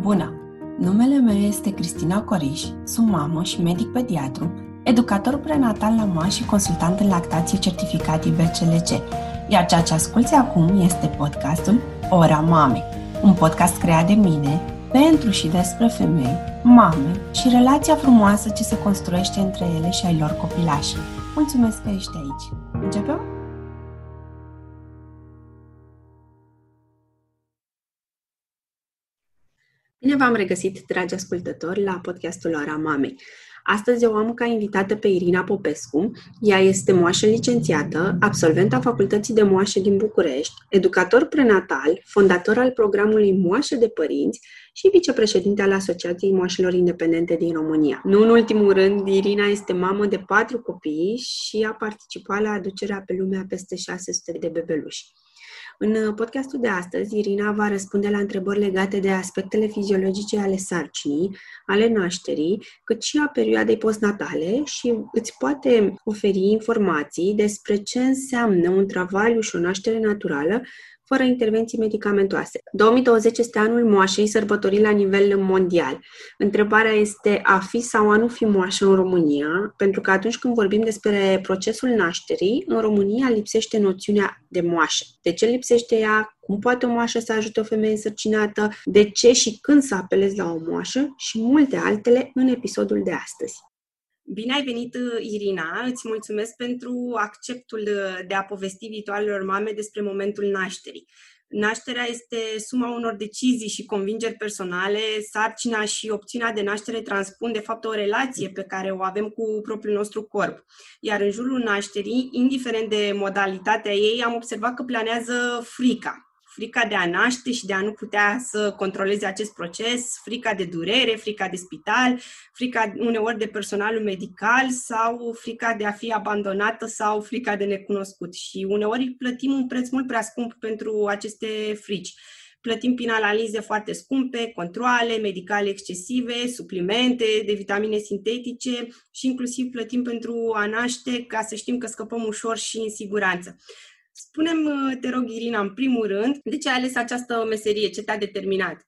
Bună! Numele meu este Cristina Coriș, sunt mamă și medic pediatru, educator prenatal la MA și consultant în lactație certificat IBCLC, iar ceea ce asculți acum este podcastul Ora Mamei, un podcast creat de mine pentru și despre femei, mame și relația frumoasă ce se construiește între ele și ai lor copilași. Mulțumesc că ești aici! Începem? Bine v-am regăsit, dragi ascultători, la podcastul Ora Mamei. Astăzi eu am ca invitată pe Irina Popescu. Ea este moașă licențiată, absolventa Facultății de Moașe din București, educator prenatal, fondator al programului Moașă de Părinți și vicepreședinte al Asociației Moașelor Independente din România. Nu în ultimul rând, Irina este mamă de patru copii și a participat la aducerea pe lume a peste 600 de bebeluși. În uh, podcastul de astăzi, Irina va răspunde la întrebări legate de aspectele fiziologice ale sarcinii, ale nașterii, cât și a perioadei postnatale și îți poate oferi informații despre ce înseamnă un travaliu și o naștere naturală fără intervenții medicamentoase. 2020 este anul moașei sărbătorit la nivel mondial. Întrebarea este a fi sau a nu fi moașă în România, pentru că atunci când vorbim despre procesul nașterii, în România lipsește noțiunea de moașă. De ce lipsește ea? Cum poate o moașă să ajute o femeie însărcinată? De ce și când să apelezi la o moașă? Și multe altele în episodul de astăzi. Bine ai venit, Irina! Îți mulțumesc pentru acceptul de a povesti viitoarelor mame despre momentul nașterii. Nașterea este suma unor decizii și convingeri personale, sarcina și opțiunea de naștere transpun de fapt o relație pe care o avem cu propriul nostru corp. Iar în jurul nașterii, indiferent de modalitatea ei, am observat că planează frica frica de a naște și de a nu putea să controleze acest proces, frica de durere, frica de spital, frica uneori de personalul medical sau frica de a fi abandonată sau frica de necunoscut. Și uneori plătim un preț mult prea scump pentru aceste frici. Plătim prin analize foarte scumpe, controle medicale excesive, suplimente de vitamine sintetice și inclusiv plătim pentru a naște ca să știm că scăpăm ușor și în siguranță. Spunem, uh, te rog, Irina, în primul rând, de ce ai ales această meserie? Ce te-a determinat?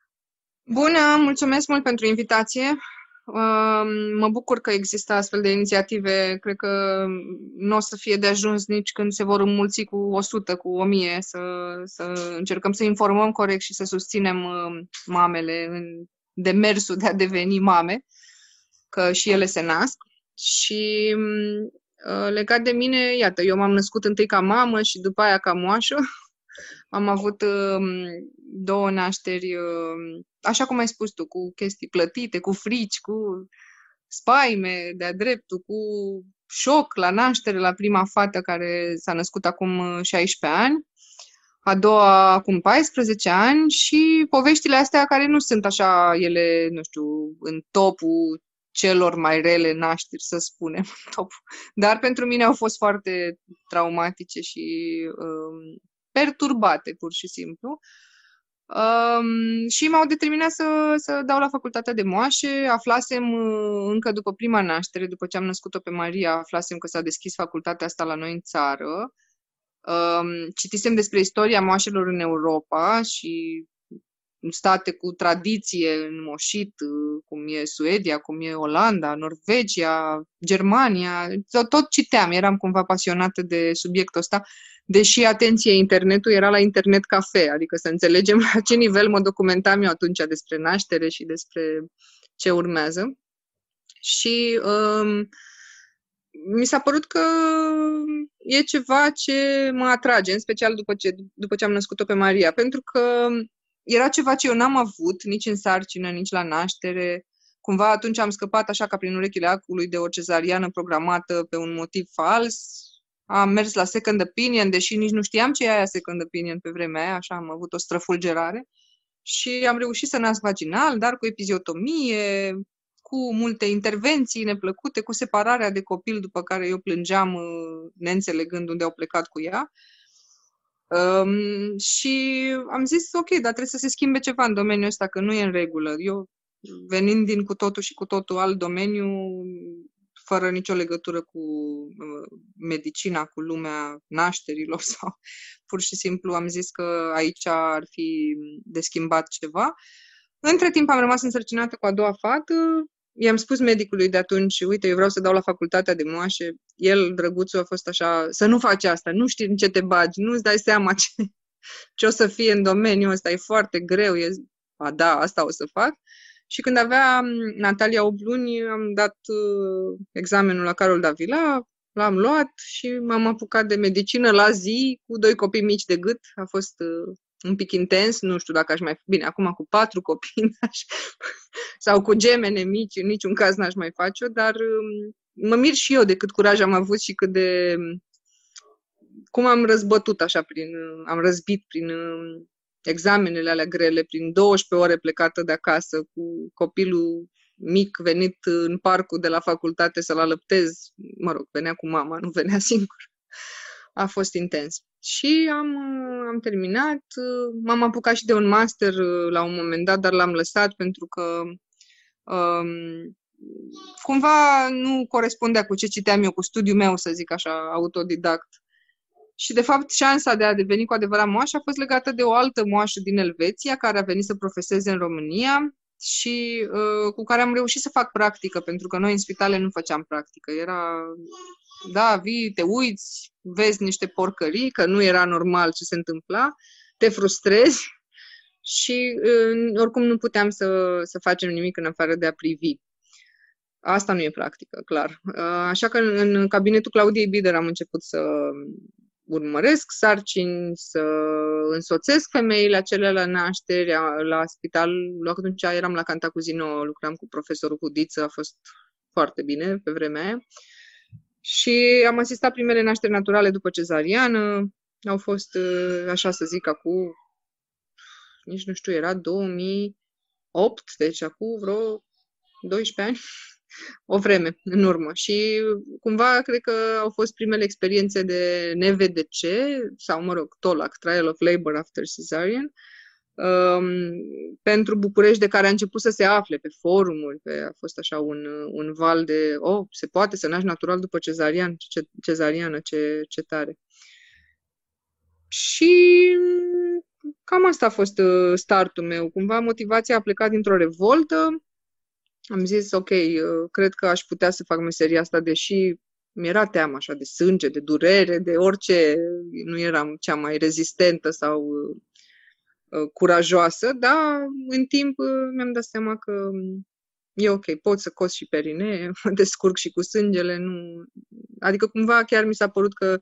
Bună, mulțumesc mult pentru invitație. Um, mă bucur că există astfel de inițiative. Cred că nu o să fie de ajuns nici când se vor înmulți cu 100, cu 1000, să, să încercăm să informăm corect și să susținem um, mamele în demersul de a deveni mame, că și ele se nasc. Și um, Uh, legat de mine, iată, eu m-am născut întâi ca mamă și după aia ca moașă. Am avut uh, două nașteri, uh, așa cum ai spus tu, cu chestii plătite, cu frici, cu spaime de-a dreptul, cu șoc la naștere la prima fată care s-a născut acum 16 ani, a doua acum 14 ani și poveștile astea care nu sunt așa ele, nu știu, în topul celor mai rele nașteri, să spunem. Dar pentru mine au fost foarte traumatice și um, perturbate, pur și simplu. Um, și m-au determinat să, să dau la facultatea de moașe. Aflasem uh, încă după prima naștere, după ce am născut-o pe Maria, aflasem că s-a deschis facultatea asta la noi în țară. Um, citisem despre istoria moașelor în Europa și state cu tradiție înmoșit, cum e Suedia, cum e Olanda, Norvegia, Germania, tot citeam, eram cumva pasionată de subiectul ăsta, deși, atenție, internetul era la internet cafe, adică să înțelegem la ce nivel mă documentam eu atunci despre naștere și despre ce urmează. Și um, mi s-a părut că e ceva ce mă atrage, în special după ce, după ce am născut-o pe Maria, pentru că era ceva ce eu n-am avut nici în sarcină, nici la naștere. Cumva atunci am scăpat așa ca prin urechile acului de o cezariană programată pe un motiv fals. Am mers la second opinion, deși nici nu știam ce e aia second opinion pe vremea aia, așa am avut o străfulgerare. Și am reușit să nasc vaginal, dar cu epiziotomie, cu multe intervenții neplăcute, cu separarea de copil după care eu plângeam uh, neînțelegând unde au plecat cu ea. Um, și am zis, ok, dar trebuie să se schimbe ceva în domeniul ăsta, că nu e în regulă. Eu, venind din cu totul și cu totul alt domeniu, fără nicio legătură cu uh, medicina, cu lumea nașterilor sau pur și simplu am zis că aici ar fi de schimbat ceva. Între timp am rămas însărcinată cu a doua fată. I-am spus medicului de atunci, uite, eu vreau să dau la facultatea de moașe. El, drăguțul, a fost așa, să nu faci asta, nu știi în ce te bagi, nu-ți dai seama ce, ce o să fie în domeniul ăsta, e foarte greu. E, a, da, asta o să fac. Și când avea Natalia 8 luni, am dat uh, examenul la Carol Davila, l-am luat și m-am apucat de medicină la zi cu doi copii mici de gât. A fost uh, un pic intens, nu știu dacă aș mai... Bine, acum cu patru copii aș, sau cu gemene mici, în niciun caz n-aș mai face-o, dar um, mă mir și eu de cât curaj am avut și cât de... cum am răzbătut așa prin... am răzbit prin um, examenele alea grele, prin 12 ore plecată de acasă, cu copilul mic venit în parcul de la facultate să-l alăptez. Mă rog, venea cu mama, nu venea singur. A fost intens. Și am, am terminat. M-am apucat și de un master la un moment dat, dar l-am lăsat pentru că um, cumva nu corespundea cu ce citeam eu, cu studiul meu, să zic așa, autodidact. Și, de fapt, șansa de a deveni cu adevărat moașă a fost legată de o altă moașă din Elveția, care a venit să profeseze în România și uh, cu care am reușit să fac practică, pentru că noi în spitale nu făceam practică. Era, da, vii, te uiți, vezi niște porcării, că nu era normal ce se întâmpla, te frustrezi și uh, oricum nu puteam să, să facem nimic în afară de a privi. Asta nu e practică, clar. Uh, așa că în, în cabinetul Claudiei Bider am început să urmăresc sarcini, să însoțesc femeile acelea la nașteri, la spital. Atunci eram la Cantacuzino, lucram cu profesorul Hudiță, a fost foarte bine pe vremea aia. Și am asistat primele nașteri naturale după cezariană. Au fost, așa să zic, acum, nici nu știu, era 2008, deci acum vreo 12 ani o vreme în urmă și cumva cred că au fost primele experiențe de NVDC sau, mă rog, TOLAC, Trial of Labor After Caesarean, um, pentru București de care a început să se afle pe forumuri, pe, a fost așa un, un val de, oh, se poate să naști natural după cezarian, ce, cezariană, ce, ce tare. Și cam asta a fost uh, startul meu. Cumva motivația a plecat dintr-o revoltă, am zis, ok, uh, cred că aș putea să fac meseria asta, deși mi-era teamă așa de sânge, de durere, de orice, nu eram cea mai rezistentă sau uh, uh curajoasă, dar în timp uh, mi-am dat seama că e ok, pot să cos și perine, mă descurc și cu sângele, nu... Adică cumva chiar mi s-a părut că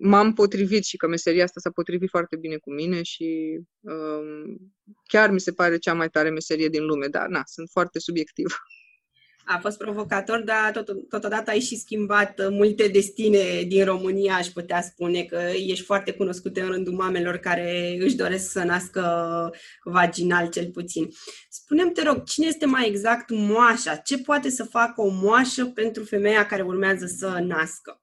m-am potrivit și că meseria asta s-a potrivit foarte bine cu mine și um, chiar mi se pare cea mai tare meserie din lume, dar na, sunt foarte subiectiv. A fost provocator, dar tot, totodată ai și schimbat uh, multe destine din România, aș putea spune că ești foarte cunoscută în rândul mamelor care își doresc să nască vaginal cel puțin. Spunem te rog, cine este mai exact moașa? Ce poate să facă o moașă pentru femeia care urmează să nască?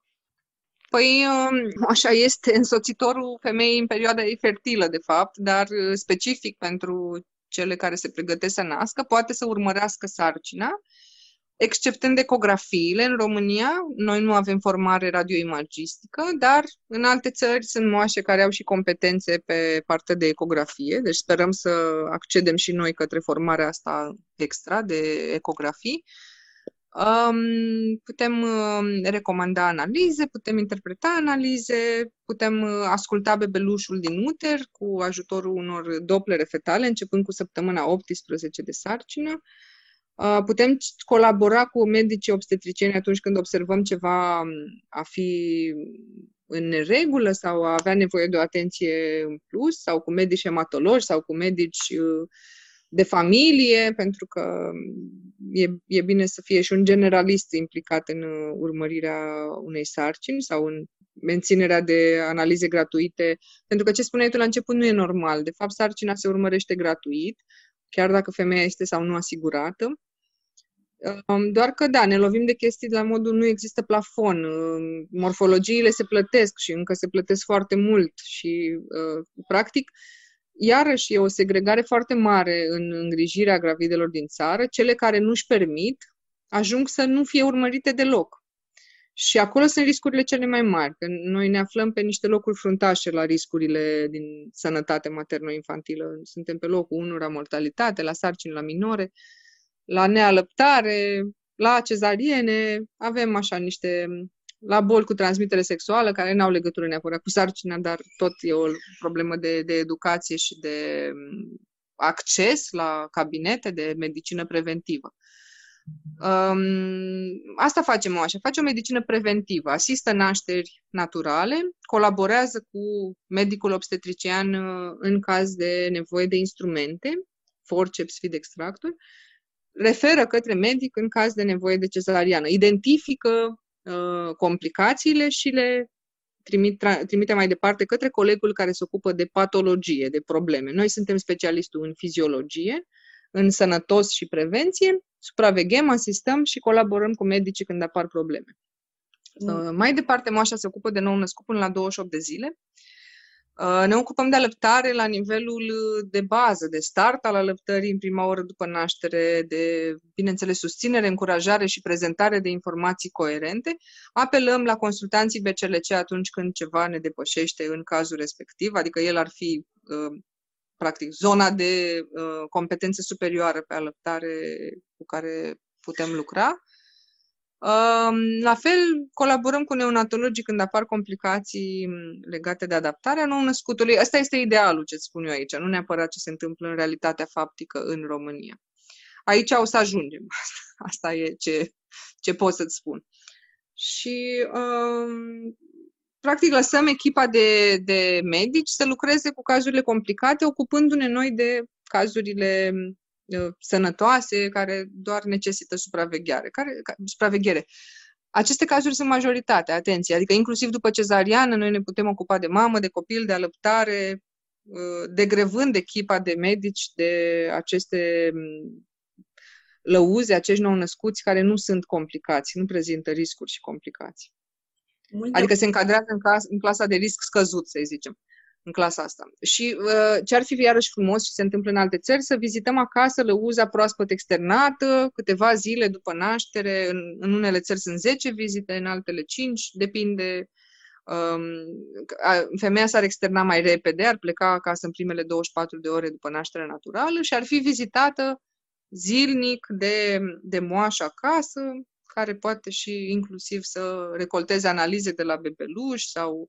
Păi um, așa este însoțitorul femeii în perioada ei fertilă, de fapt, dar uh, specific pentru cele care se pregătesc să nască, poate să urmărească sarcina, exceptând ecografiile. În România, noi nu avem formare radioimagistică, dar în alte țări sunt moașe care au și competențe pe partea de ecografie, deci sperăm să accedem și noi către formarea asta extra de ecografii. Um, putem uh, recomanda analize, putem interpreta analize, putem uh, asculta bebelușul din uter cu ajutorul unor doplere fetale, începând cu săptămâna 18 de sarcină. Uh, putem colabora cu medicii obstetricieni atunci când observăm ceva um, a fi în neregulă sau a avea nevoie de o atenție în plus, sau cu medici hematologi sau cu medici uh, de familie, pentru că e, e bine să fie și un generalist implicat în uh, urmărirea unei sarcini sau în menținerea de analize gratuite, pentru că ce spuneai tu la început nu e normal. De fapt, sarcina se urmărește gratuit, chiar dacă femeia este sau nu asigurată. Um, doar că, da, ne lovim de chestii la modul nu există plafon. Um, morfologiile se plătesc și încă se plătesc foarte mult și, uh, practic, iarăși e o segregare foarte mare în îngrijirea gravidelor din țară. Cele care nu-și permit ajung să nu fie urmărite deloc. Și acolo sunt riscurile cele mai mari, că noi ne aflăm pe niște locuri fruntașe la riscurile din sănătate materno-infantilă. Suntem pe locul 1 la mortalitate, la sarcini la minore, la nealăptare, la cezariene, avem așa niște la boli cu transmitere sexuală, care nu au legătură neapărat cu sarcina, dar tot e o problemă de, de educație și de mm, acces la cabinete de medicină preventivă. Um, asta facem o așa, face o medicină preventivă, asistă nașteri naturale, colaborează cu medicul obstetrician uh, în caz de nevoie de instrumente, forceps, feed extractor, referă către medic în caz de nevoie de cezariană, identifică uh, complicațiile și le trimit, tra- trimite mai departe către colegul care se ocupă de patologie, de probleme. Noi suntem specialistul în fiziologie, în sănătos și prevenție, supraveghem, asistăm și colaborăm cu medicii când apar probleme. Mm. Uh, mai departe, moașa se ocupă de nou născut până la 28 de zile. Uh, ne ocupăm de alăptare la nivelul de bază, de start al alăptării în prima oră după naștere, de, bineînțeles, susținere, încurajare și prezentare de informații coerente. Apelăm la consultanții BCLC atunci când ceva ne depășește în cazul respectiv, adică el ar fi uh, practic, zona de uh, competență superioară pe alăptare cu care putem lucra. Uh, la fel, colaborăm cu neonatologii când apar complicații legate de adaptarea nou-născutului. Asta este idealul, ce spun eu aici, nu neapărat ce se întâmplă în realitatea faptică în România. Aici o să ajungem. Asta e ce, ce pot să-ți spun. Și uh, practic lăsăm echipa de, de medici să lucreze cu cazurile complicate, ocupându-ne noi de cazurile uh, sănătoase care doar necesită supraveghere. Care, ca, supraveghere. Aceste cazuri sunt majoritatea, atenție, adică inclusiv după cezariană noi ne putem ocupa de mamă, de copil, de alăptare, uh, degrevând echipa de medici de aceste lăuze, acești nou-născuți care nu sunt complicați, nu prezintă riscuri și complicații. Multe adică se încadrează în, clas, în clasa de risc scăzut, să zicem, în clasa asta. Și uh, ce ar fi iarăși frumos și se întâmplă în alte țări, să vizităm acasă lăuza proaspăt externată, câteva zile după naștere, în, în unele țări sunt 10 vizite, în altele 5, depinde. Um, femeia s-ar externa mai repede, ar pleca acasă în primele 24 de ore după nașterea naturală și ar fi vizitată zilnic de, de moașă acasă, care poate și inclusiv să recolteze analize de la bebeluș sau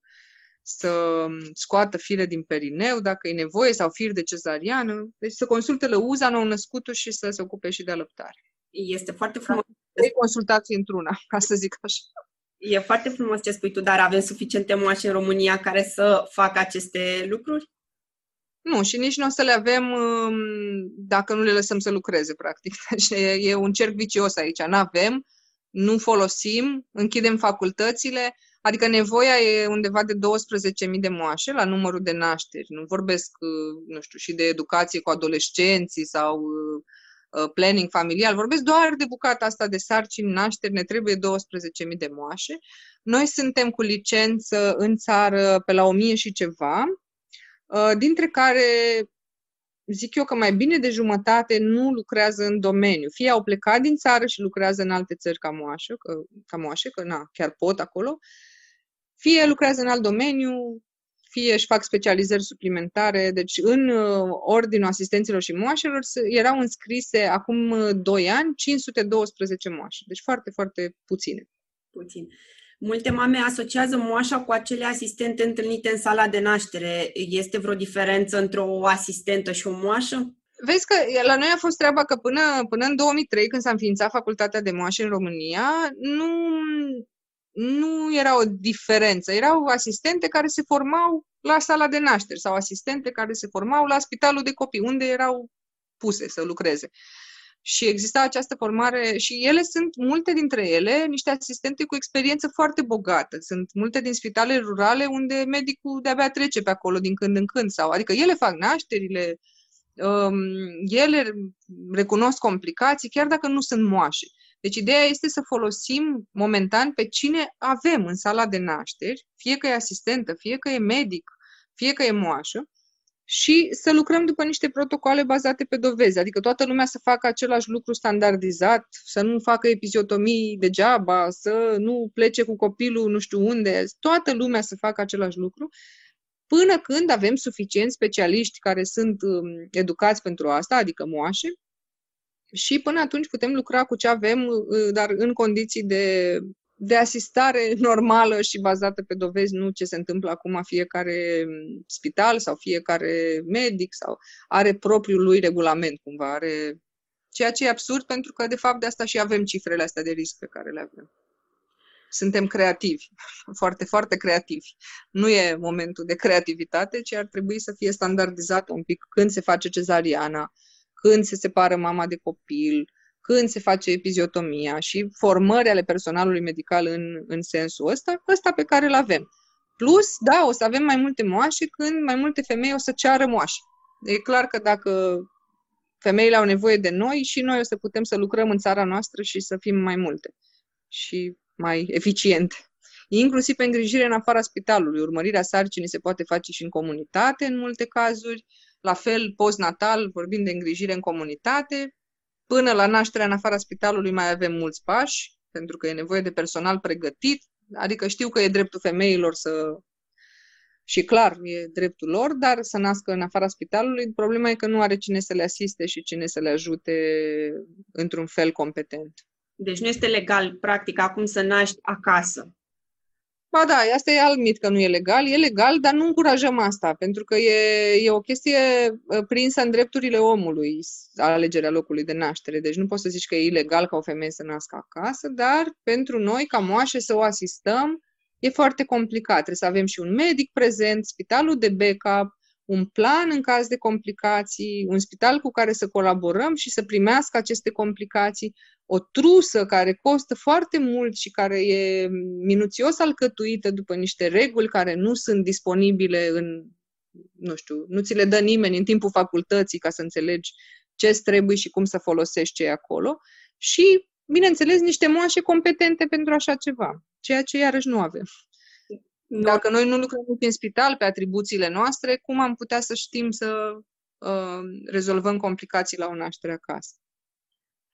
să scoată fire din perineu dacă e nevoie sau fir de cezariană. Deci să consulte lăuza nou-născutul și să se ocupe și de alăptare. Este foarte frumos. Trei consultații într-una, ca să zic așa. E foarte frumos ce spui tu, dar avem suficiente moașe în România care să facă aceste lucruri? Nu, și nici nu o să le avem um, dacă nu le lăsăm să lucreze, practic. Deci e, e un cerc vicios aici. Nu avem, nu folosim, închidem facultățile, adică nevoia e undeva de 12.000 de moașe la numărul de nașteri. Nu vorbesc, uh, nu știu, și de educație cu adolescenții sau uh, uh, planning familial, vorbesc doar de bucata asta de sarcini, nașteri, ne trebuie 12.000 de moașe. Noi suntem cu licență în țară pe la 1000 și ceva, dintre care zic eu că mai bine de jumătate nu lucrează în domeniu. Fie au plecat din țară și lucrează în alte țări ca moașă, că, ca moașă, că na, chiar pot acolo, fie lucrează în alt domeniu, fie își fac specializări suplimentare. Deci în uh, ordinul asistenților și moașelor erau înscrise acum 2 uh, ani 512 moașe. Deci foarte, foarte puține. Puțin. Multe mame asociază moașa cu acele asistente întâlnite în sala de naștere. Este vreo diferență între o asistentă și o moașă? Vezi că la noi a fost treaba că până, până în 2003, când s-a înființat facultatea de moașe în România, nu, nu era o diferență. Erau asistente care se formau la sala de naștere sau asistente care se formau la spitalul de copii, unde erau puse să lucreze. Și exista această formare și ele sunt, multe dintre ele, niște asistente cu experiență foarte bogată. Sunt multe din spitale rurale unde medicul de-abia trece pe acolo din când în când. sau Adică ele fac nașterile, um, ele recunosc complicații, chiar dacă nu sunt moașe. Deci ideea este să folosim momentan pe cine avem în sala de nașteri, fie că e asistentă, fie că e medic, fie că e moașă, și să lucrăm după niște protocoale bazate pe dovezi, adică toată lumea să facă același lucru standardizat, să nu facă epiziotomii degeaba, să nu plece cu copilul nu știu unde, toată lumea să facă același lucru, până când avem suficienți specialiști care sunt um, educați pentru asta, adică moașe, și până atunci putem lucra cu ce avem, uh, dar în condiții de de asistare normală și bazată pe dovezi, nu ce se întâmplă acum fiecare spital sau fiecare medic sau are propriul lui regulament cumva, are ceea ce e absurd pentru că de fapt de asta și avem cifrele astea de risc pe care le avem. Suntem creativi, foarte, foarte creativi. Nu e momentul de creativitate, ci ar trebui să fie standardizat un pic când se face cezariana, când se separă mama de copil, când se face epiziotomia și formări ale personalului medical în, în sensul ăsta, ăsta pe care îl avem. Plus, da, o să avem mai multe moașe când mai multe femei o să ceară moașe. E clar că dacă femeile au nevoie de noi și noi o să putem să lucrăm în țara noastră și să fim mai multe și mai eficiente. Inclusiv pe îngrijire în afara spitalului. Urmărirea sarcinii se poate face și în comunitate în multe cazuri. La fel, postnatal, vorbim de îngrijire în comunitate, Până la nașterea în afara spitalului mai avem mulți pași, pentru că e nevoie de personal pregătit, adică știu că e dreptul femeilor să... Și clar, e dreptul lor, dar să nască în afara spitalului, problema e că nu are cine să le asiste și cine să le ajute într-un fel competent. Deci nu este legal, practic, acum să naști acasă. Ba da, asta e alt mit că nu e legal. E legal, dar nu încurajăm asta, pentru că e, e o chestie ă, prinsă în drepturile omului, alegerea locului de naștere. Deci nu poți să zici că e ilegal ca o femeie să nască acasă, dar pentru noi, ca moașe, să o asistăm, e foarte complicat. Trebuie să avem și un medic prezent, spitalul de backup, un plan în caz de complicații, un spital cu care să colaborăm și să primească aceste complicații, o trusă care costă foarte mult și care e minuțios alcătuită după niște reguli care nu sunt disponibile în, nu știu, nu ți le dă nimeni în timpul facultății ca să înțelegi ce trebuie și cum să folosești ce e acolo și, bineînțeles, niște moașe competente pentru așa ceva, ceea ce iarăși nu avem. Dacă noi nu lucrăm în spital pe atribuțiile noastre, cum am putea să știm să uh, rezolvăm complicații la o naștere acasă?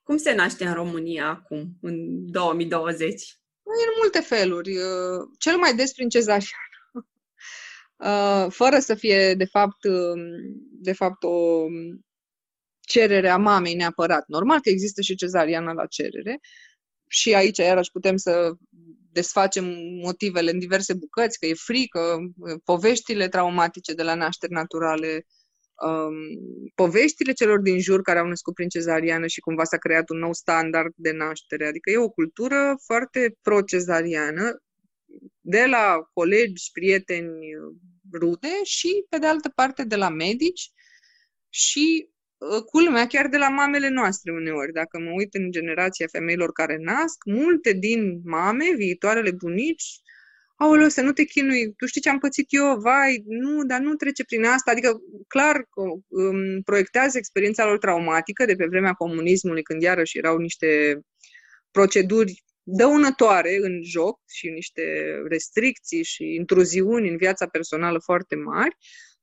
Cum se naște în România acum, în 2020? În multe feluri. Uh, cel mai des prin cezariană. Uh, fără să fie, de fapt, um, de fapt o cerere a mamei neapărat. Normal că există și cezariana la cerere și aici iarăși putem să desfacem motivele în diverse bucăți, că e frică, poveștile traumatice de la nașteri naturale, um, poveștile celor din jur care au născut prin cezariană și cumva s-a creat un nou standard de naștere. Adică e o cultură foarte pro-cezariană, de la colegi, prieteni, rude și, pe de altă parte, de la medici și Ă, culmea chiar de la mamele noastre uneori. Dacă mă uit în generația femeilor care nasc, multe din mame, viitoarele bunici, aoleu, să nu te chinui, tu știi ce am pățit eu, vai, nu, dar nu trece prin asta. Adică, clar, um, proiectează experiența lor traumatică de pe vremea comunismului, când iarăși erau niște proceduri dăunătoare în joc și niște restricții și intruziuni în viața personală foarte mari,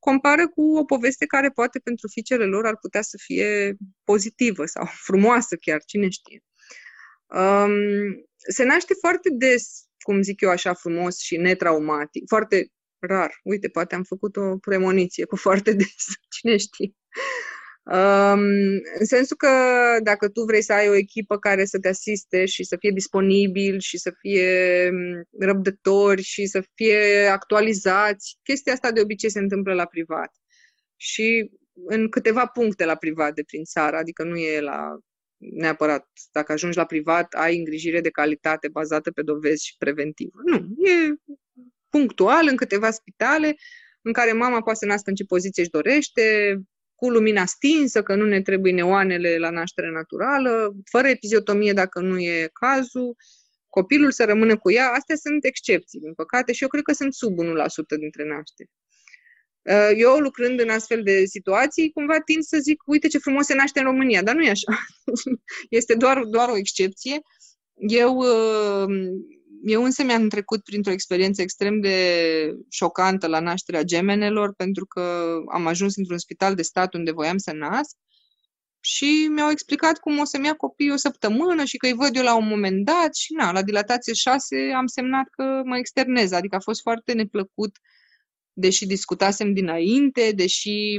compară cu o poveste care poate pentru fiicele lor ar putea să fie pozitivă sau frumoasă chiar, cine știe. Um, se naște foarte des, cum zic eu așa frumos și netraumatic, foarte rar. Uite, poate am făcut o premoniție cu foarte des, cine știe. Um, în sensul că dacă tu vrei să ai o echipă care să te asiste și să fie disponibil și să fie mm, răbdători și să fie actualizați, chestia asta de obicei se întâmplă la privat. Și în câteva puncte la privat de prin țară, adică nu e la neapărat, dacă ajungi la privat, ai îngrijire de calitate bazată pe dovezi și preventivă. Nu, e punctual în câteva spitale în care mama poate să nască în ce poziție își dorește, cu lumina stinsă, că nu ne trebuie neoanele la naștere naturală, fără epiziotomie dacă nu e cazul, copilul să rămână cu ea. Astea sunt excepții, din păcate, și eu cred că sunt sub 1% dintre nașteri. Uh, eu, lucrând în astfel de situații, cumva tind să zic, uite ce frumos se naște în România, dar nu e așa. este doar, doar o excepție. Eu uh, eu însă mi-am trecut printr-o experiență extrem de șocantă la nașterea gemenelor, pentru că am ajuns într-un spital de stat unde voiam să nasc și mi-au explicat cum o să-mi ia copii o săptămână și că îi văd eu la un moment dat și na, la dilatație 6 am semnat că mă externez, adică a fost foarte neplăcut, deși discutasem dinainte, deși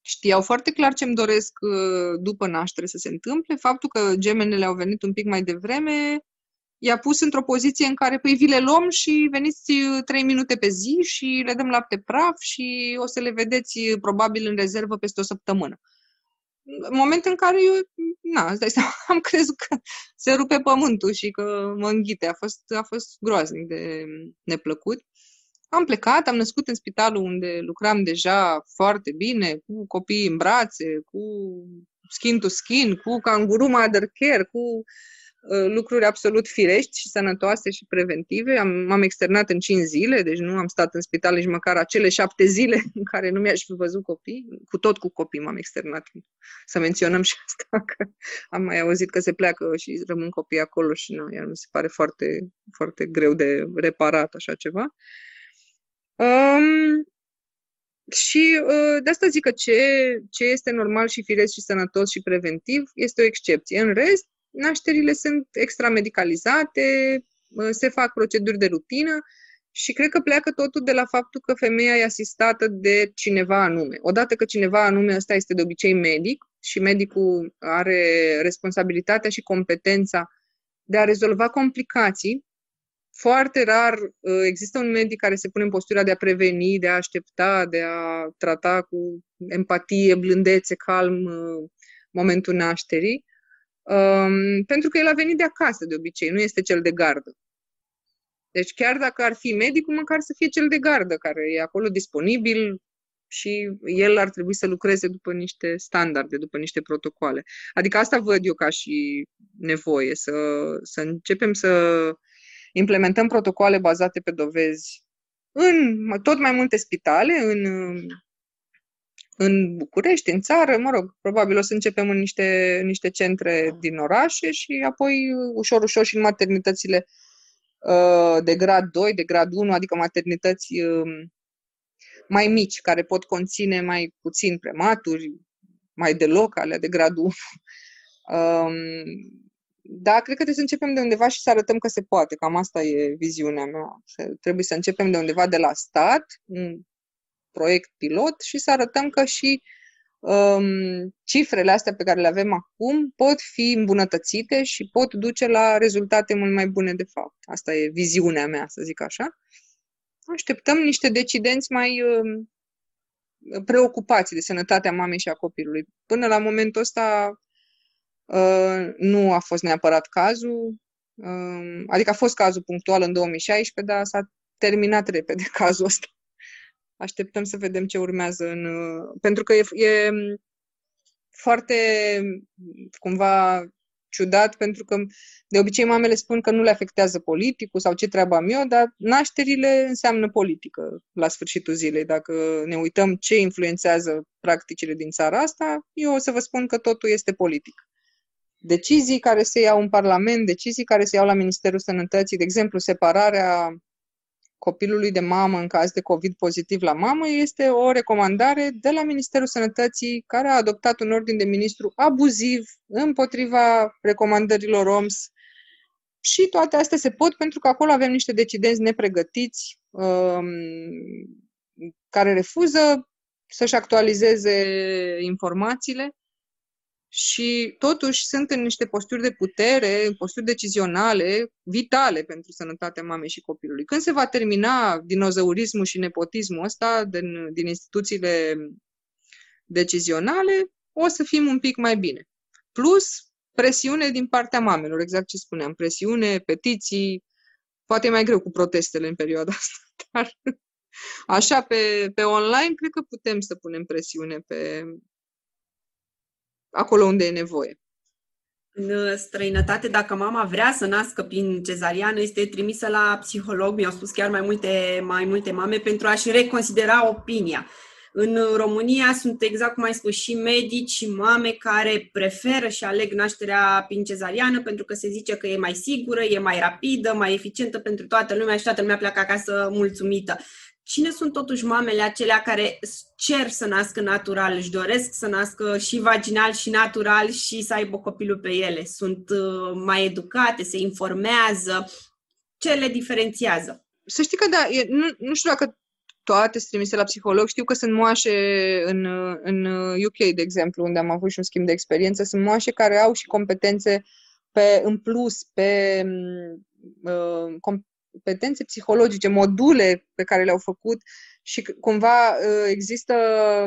știau foarte clar ce îmi doresc uh, după naștere să se întâmple. Faptul că gemenele au venit un pic mai devreme i-a pus într-o poziție în care, păi, vi le luăm și veniți uh, trei minute pe zi și le dăm lapte praf și o să le vedeți uh, probabil în rezervă peste o săptămână. În moment în care eu, na, îți dai seama, am crezut că se rupe pământul și că mă înghite. A fost, a fost groaznic de neplăcut. Am plecat, am născut în spitalul unde lucram deja foarte bine, cu copii în brațe, cu skin to skin, cu canguru mother care, cu Uh, lucruri absolut firești și sănătoase și preventive. Am, m-am externat în 5 zile, deci nu am stat în spital nici măcar acele 7 zile în care nu mi-aș fi văzut copii. Cu tot cu copii m-am externat. Să menționăm și asta, că am mai auzit că se pleacă și rămân copii acolo și nu, iar mi se pare foarte, foarte greu de reparat așa ceva. Um, și uh, de asta zic că ce, ce este normal și firesc și sănătos și preventiv este o excepție. În rest, nașterile sunt extramedicalizate, se fac proceduri de rutină și cred că pleacă totul de la faptul că femeia e asistată de cineva anume. Odată că cineva anume ăsta este de obicei medic și medicul are responsabilitatea și competența de a rezolva complicații, foarte rar uh, există un medic care se pune în postura de a preveni, de a aștepta, de a trata cu empatie, blândețe, calm uh, momentul nașterii. Um, pentru că el a venit de acasă, de obicei, nu este cel de gardă. Deci chiar dacă ar fi medicul, măcar să fie cel de gardă, care e acolo disponibil și el ar trebui să lucreze după niște standarde, după niște protocoale. Adică asta văd eu ca și nevoie, să, să începem să implementăm protocoale bazate pe dovezi în tot mai multe spitale, în în București, în țară, mă rog, probabil o să începem în niște, în niște centre din orașe și apoi ușor, ușor și în maternitățile uh, de grad 2, de grad 1, adică maternități uh, mai mici, care pot conține mai puțin prematuri, mai deloc alea de grad 1. Um, da, cred că trebuie să începem de undeva și să arătăm că se poate. Cam asta e viziunea mea. Trebuie să începem de undeva de la stat, proiect pilot și să arătăm că și um, cifrele astea pe care le avem acum pot fi îmbunătățite și pot duce la rezultate mult mai bune de fapt. Asta e viziunea mea, să zic așa. Așteptăm niște decidenți mai um, preocupați de sănătatea mamei și a copilului. Până la momentul ăsta uh, nu a fost neapărat cazul, uh, adică a fost cazul punctual în 2016, dar s-a terminat repede cazul ăsta așteptăm să vedem ce urmează în... Pentru că e, e foarte cumva ciudat, pentru că de obicei mamele spun că nu le afectează politicul sau ce treabă am eu, dar nașterile înseamnă politică la sfârșitul zilei. Dacă ne uităm ce influențează practicile din țara asta, eu o să vă spun că totul este politic. Decizii care se iau în Parlament, decizii care se iau la Ministerul Sănătății, de exemplu, separarea copilului de mamă în caz de COVID pozitiv la mamă este o recomandare de la Ministerul Sănătății care a adoptat un ordin de ministru abuziv împotriva recomandărilor OMS și toate astea se pot pentru că acolo avem niște decidenți nepregătiți um, care refuză să-și actualizeze informațiile și totuși sunt în niște posturi de putere, în posturi decizionale, vitale pentru sănătatea mamei și copilului. Când se va termina dinozaurismul și nepotismul ăsta din, din instituțiile decizionale, o să fim un pic mai bine. Plus presiune din partea mamelor, exact ce spuneam, presiune, petiții, poate e mai greu cu protestele în perioada asta, dar așa pe, pe online cred că putem să punem presiune pe, acolo unde e nevoie. În străinătate, dacă mama vrea să nască prin cezariană, este trimisă la psiholog, mi-au spus chiar mai multe, mai multe mame, pentru a-și reconsidera opinia. În România sunt, exact cum ai spus, și medici și mame care preferă și aleg nașterea prin cezariană pentru că se zice că e mai sigură, e mai rapidă, mai eficientă pentru toată lumea și toată lumea pleacă acasă mulțumită. Cine sunt totuși mamele acelea care cer să nască natural, își doresc să nască și vaginal și natural și să aibă copilul pe ele? Sunt uh, mai educate, se informează? Ce le diferențiază? Să știi că da, e, nu, nu știu dacă toate sunt trimise la psiholog. Știu că sunt moașe în, în UK, de exemplu, unde am avut și un schimb de experiență, sunt moașe care au și competențe pe, în plus pe uh, competențe psihologice, module pe care le-au făcut și cumva uh, există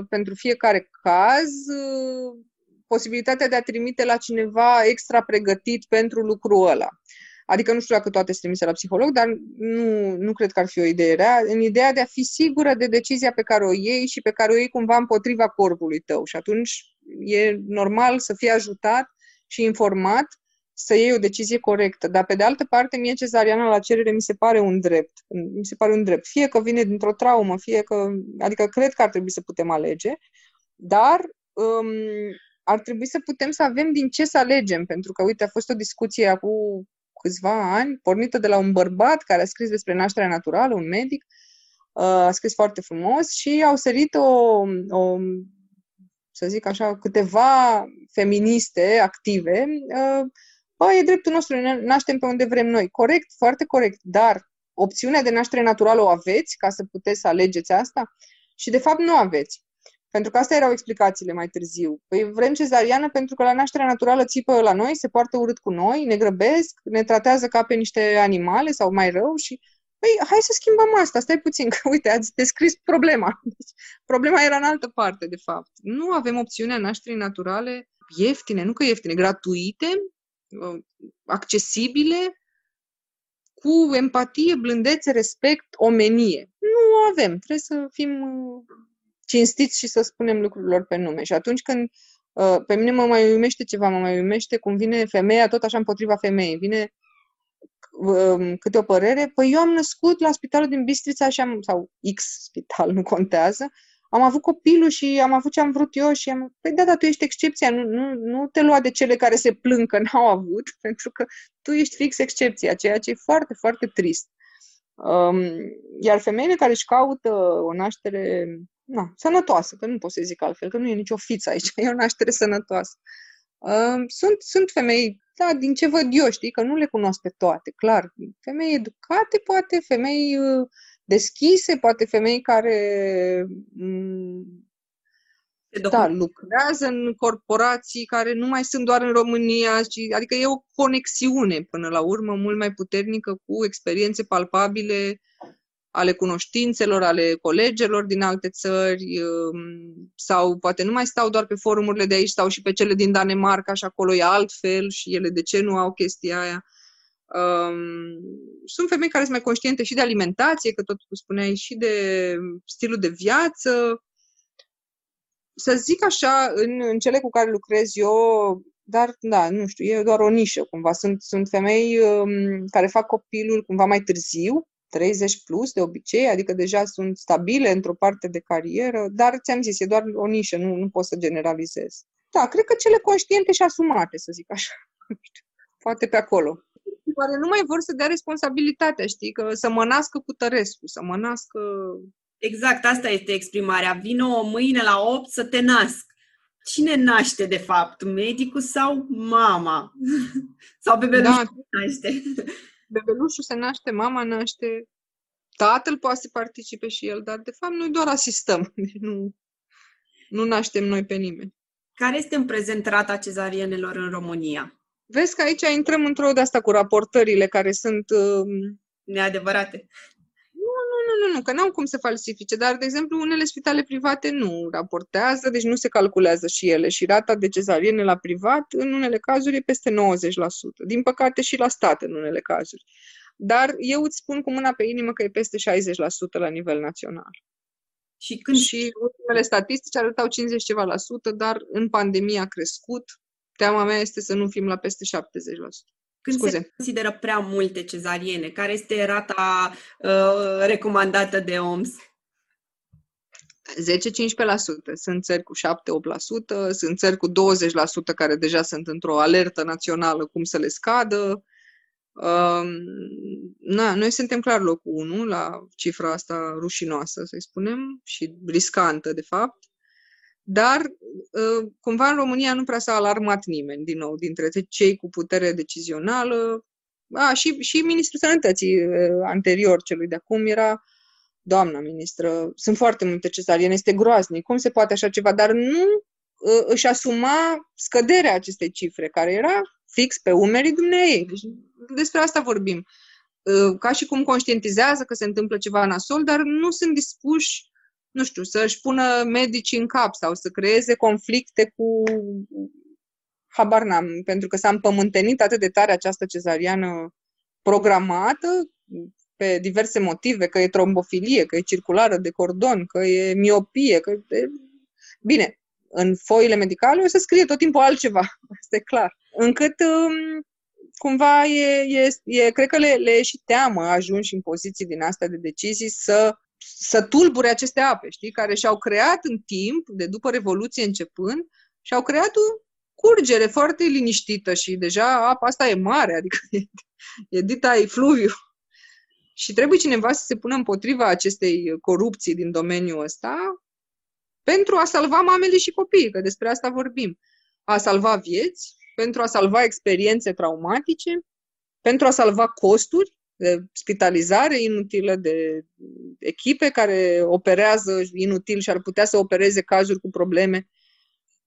pentru fiecare caz uh, posibilitatea de a trimite la cineva extra pregătit pentru lucrul ăla. Adică nu știu dacă toate sunt trimise la psiholog, dar nu, nu cred că ar fi o idee rea. În ideea de a fi sigură de decizia pe care o iei și pe care o iei cumva împotriva corpului tău. Și atunci e normal să fii ajutat și informat să iei o decizie corectă. Dar pe de altă parte, mie cezariana la cerere mi se pare un drept. Mi se pare un drept. Fie că vine dintr-o traumă, fie că... Adică cred că ar trebui să putem alege, dar um, ar trebui să putem să avem din ce să alegem. Pentru că, uite, a fost o discuție acum câțiva ani, pornită de la un bărbat care a scris despre nașterea naturală, un medic, uh, a scris foarte frumos și au sărit o, o să zic așa, câteva feministe active. Uh, bă, e dreptul nostru, ne naștem pe unde vrem noi. Corect, foarte corect, dar opțiunea de naștere naturală o aveți ca să puteți să alegeți asta? Și de fapt nu aveți. Pentru că astea erau explicațiile mai târziu. Păi vrem cezariană pentru că la nașterea naturală țipă la noi, se poartă urât cu noi, ne grăbesc, ne tratează ca pe niște animale sau mai rău și Păi, hai să schimbăm asta, stai puțin, că uite, ați descris problema. Deci, problema era în altă parte, de fapt. Nu avem opțiunea nașterii naturale ieftine, nu că ieftine, gratuite, uh, accesibile, cu empatie, blândețe, respect, omenie. Nu avem. Trebuie să fim uh, cinstiți și să spunem lucrurilor pe nume. Și atunci când uh, pe mine mă mai uimește ceva, mă mai uimește cum vine femeia tot așa împotriva femeii, vine uh, câte o părere, păi eu am născut la spitalul din Bistrița și am, sau X spital, nu contează, am avut copilul și am avut ce am vrut eu și am... Păi da, dar tu ești excepția, nu, nu, nu te lua de cele care se plâng că n-au avut, pentru că tu ești fix excepția, ceea ce e foarte, foarte trist. Um, iar femeile care își caută o naștere na, sănătoasă, că nu pot să zic altfel, că nu e nicio fiță aici, e o naștere sănătoasă. Uh, sunt, sunt femei, da, din ce văd eu, știi, că nu le cunosc pe toate, clar. Femei educate, poate, femei uh, deschise, poate femei care um, da, lucrează în corporații care nu mai sunt doar în România, ci, adică e o conexiune până la urmă mult mai puternică cu experiențe palpabile ale cunoștințelor, ale colegilor din alte țări um, sau poate nu mai stau doar pe forumurile de aici, stau și pe cele din Danemarca și acolo e altfel și ele de ce nu au chestia aia. Um, sunt femei care sunt mai conștiente și de alimentație, că tot tu spuneai, și de stilul de viață. Să zic așa, în, în cele cu care lucrez eu, dar, da, nu știu, e doar o nișă cumva. Sunt, sunt femei um, care fac copilul cumva mai târziu, 30 plus de obicei, adică deja sunt stabile într-o parte de carieră, dar ți-am zis, e doar o nișă, nu, nu pot să generalizez. Da, cred că cele conștiente și asumate, să zic așa. Poate pe acolo. Oare nu mai vor să dea responsabilitatea, știi? Că să mă nască cu Tărescu, să mă nască... Exact, asta este exprimarea. Vină o mâine la 8 să te nasc. Cine naște, de fapt? Medicul sau mama? sau bebelușul da. naște? bebelușul se naște, mama naște, tatăl poate să participe și el, dar de fapt noi doar asistăm, deci nu, nu naștem noi pe nimeni. Care este în prezent rata cezarienelor în România? Vezi că aici intrăm într-o de asta cu raportările care sunt... Uh... Neadevărate nu, nu, că n-au cum să falsifice, dar, de exemplu, unele spitale private nu raportează, deci nu se calculează și ele și rata de cezariene la privat, în unele cazuri, e peste 90%. Din păcate și la stat, în unele cazuri. Dar eu îți spun cu mâna pe inimă că e peste 60% la nivel național. Și, când... și ultimele statistici arătau 50 ceva la sută, dar în pandemie a crescut. Teama mea este să nu fim la peste 70%. Când Scuze. se consideră prea multe cezariene? Care este rata uh, recomandată de OMS? 10-15%. Sunt țări cu 7-8%, sunt țări cu 20% care deja sunt într-o alertă națională cum să le scadă. Um, na, noi suntem clar locul 1 la cifra asta rușinoasă, să-i spunem, și riscantă, de fapt. Dar, uh, cumva, în România nu prea s-a alarmat nimeni, din nou, dintre cei cu putere decizională. A, și, și Ministrul Sănătății uh, anterior celui de acum era doamna ministră, sunt foarte multe cesariene, este groaznic, cum se poate așa ceva, dar nu uh, își asuma scăderea acestei cifre, care era fix pe umerii dumneei. Deci despre asta vorbim. Ca și cum conștientizează că se întâmplă ceva nasol, dar nu sunt dispuși nu știu, să-și pună medici în cap sau să creeze conflicte cu habar n-am, pentru că s-a împământenit atât de tare această cezariană programată pe diverse motive, că e trombofilie, că e circulară de cordon, că e miopie, că e... Bine, în foile medicale o să scrie tot timpul altceva, asta e clar. Încât um, cumva e, e, e cred că le, le e și teamă ajungi în poziții din astea de decizii să să tulbure aceste ape, știi, care și-au creat în timp, de după Revoluție începând, și-au creat o curgere foarte liniștită și deja apa asta e mare, adică e, e dita e fluviu. Și trebuie cineva să se pună împotriva acestei corupții din domeniul ăsta pentru a salva mamele și copiii, că despre asta vorbim. A salva vieți, pentru a salva experiențe traumatice, pentru a salva costuri, de spitalizare inutilă, de echipe care operează inutil și ar putea să opereze cazuri cu probleme,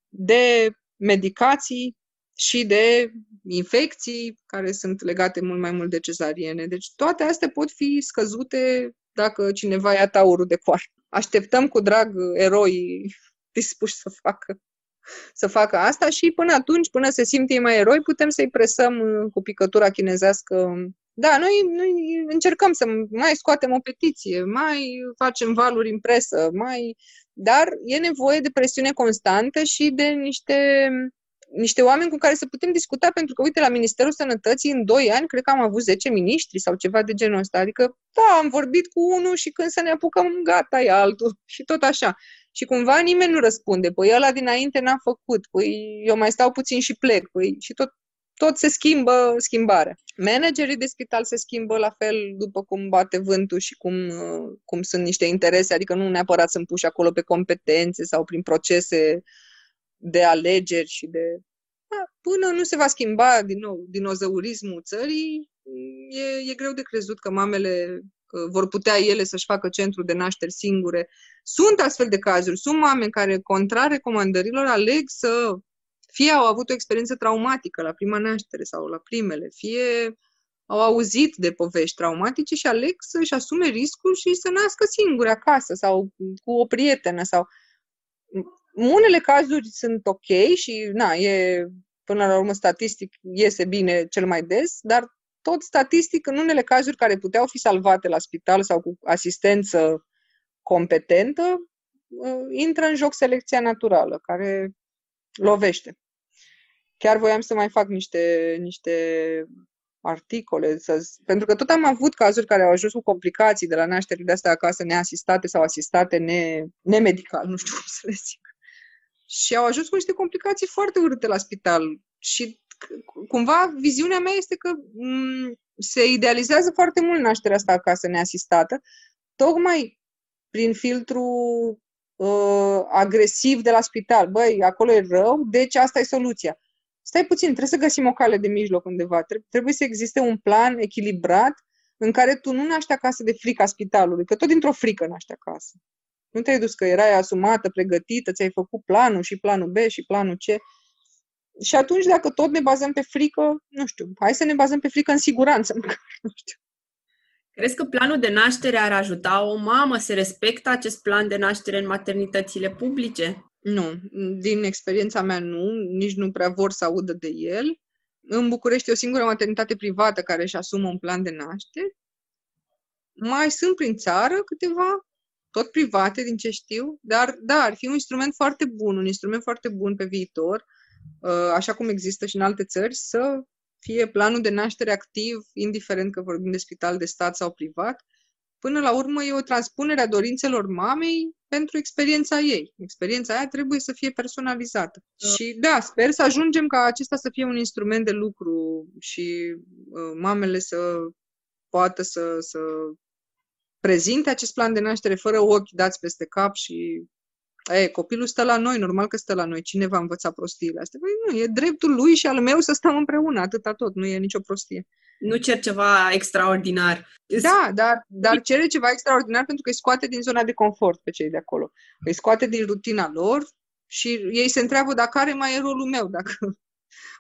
de medicații și de infecții care sunt legate mult mai mult de cezariene. Deci toate astea pot fi scăzute dacă cineva ia taurul de coar. Așteptăm cu drag eroi dispuși să facă să facă asta și până atunci, până se simte mai eroi, putem să-i presăm cu picătura chinezească da, noi, noi încercăm să mai scoatem o petiție, mai facem valuri în presă, mai... dar e nevoie de presiune constantă și de niște, niște oameni cu care să putem discuta, pentru că, uite, la Ministerul Sănătății, în 2 ani, cred că am avut 10 miniștri sau ceva de genul ăsta. Adică, da, am vorbit cu unul și când să ne apucăm, gata, e altul. Și tot așa. Și cumva nimeni nu răspunde. Păi ăla dinainte n-a făcut. Păi eu mai stau puțin și plec. Păi și tot tot se schimbă schimbarea. Managerii de spital se schimbă la fel după cum bate vântul și cum, uh, cum sunt niște interese, adică nu neapărat sunt puși acolo pe competențe sau prin procese de alegeri și de... Da, până nu se va schimba din nou dinozaurismul țării, e, e greu de crezut că mamele uh, vor putea ele să-și facă centru de nașteri singure. Sunt astfel de cazuri. Sunt mame care, contra recomandărilor, aleg să fie au avut o experiență traumatică la prima naștere sau la primele, fie au auzit de povești traumatice și aleg să-și asume riscul și să nască singuri acasă sau cu o prietenă sau unele cazuri sunt ok și na, e până la urmă statistic iese bine cel mai des, dar tot statistic în unele cazuri care puteau fi salvate la spital sau cu asistență competentă, uh, intră în joc selecția naturală, care lovește. Chiar voiam să mai fac niște, niște articole, să, pentru că tot am avut cazuri care au ajuns cu complicații de la naștere de astea acasă neasistate sau asistate ne, nemedical, nu știu cum să le zic. Și au ajuns cu niște complicații foarte urâte la spital. Și cumva viziunea mea este că m- mm, se idealizează foarte mult nașterea asta acasă neasistată, tocmai prin filtru uh, agresiv de la spital. Băi, acolo e rău, deci asta e soluția. Stai puțin, trebuie să găsim o cale de mijloc undeva. Trebuie să existe un plan echilibrat în care tu nu naști acasă de frica spitalului, că tot dintr-o frică naști acasă. Nu te-ai dus că erai asumată, pregătită, ți-ai făcut planul și planul B și planul C. Și atunci, dacă tot ne bazăm pe frică, nu știu, hai să ne bazăm pe frică în siguranță, nu știu. Crezi că planul de naștere ar ajuta o mamă să respectă acest plan de naștere în maternitățile publice? Nu, din experiența mea nu, nici nu prea vor să audă de el. În București e o singură maternitate privată care își asumă un plan de naștere. Mai sunt prin țară câteva, tot private din ce știu, dar da, ar fi un instrument foarte bun, un instrument foarte bun pe viitor, uh, așa cum există și în alte țări, să fie planul de naștere activ, indiferent că vorbim de spital de stat sau privat, până la urmă e o transpunere a dorințelor mamei pentru experiența ei. Experiența aia trebuie să fie personalizată. Da. Și da, sper să ajungem ca acesta să fie un instrument de lucru și uh, mamele să poată să, să prezinte acest plan de naștere fără ochi dați peste cap și e, copilul stă la noi, normal că stă la noi, cine va învăța prostiile astea? Păi nu, e dreptul lui și al meu să stăm împreună, atâta tot, nu e nicio prostie. Nu cer ceva extraordinar. Da, dar, dar cere ceva extraordinar pentru că îi scoate din zona de confort pe cei de acolo. Îi scoate din rutina lor și ei se întreabă dacă care mai e rolul meu, dacă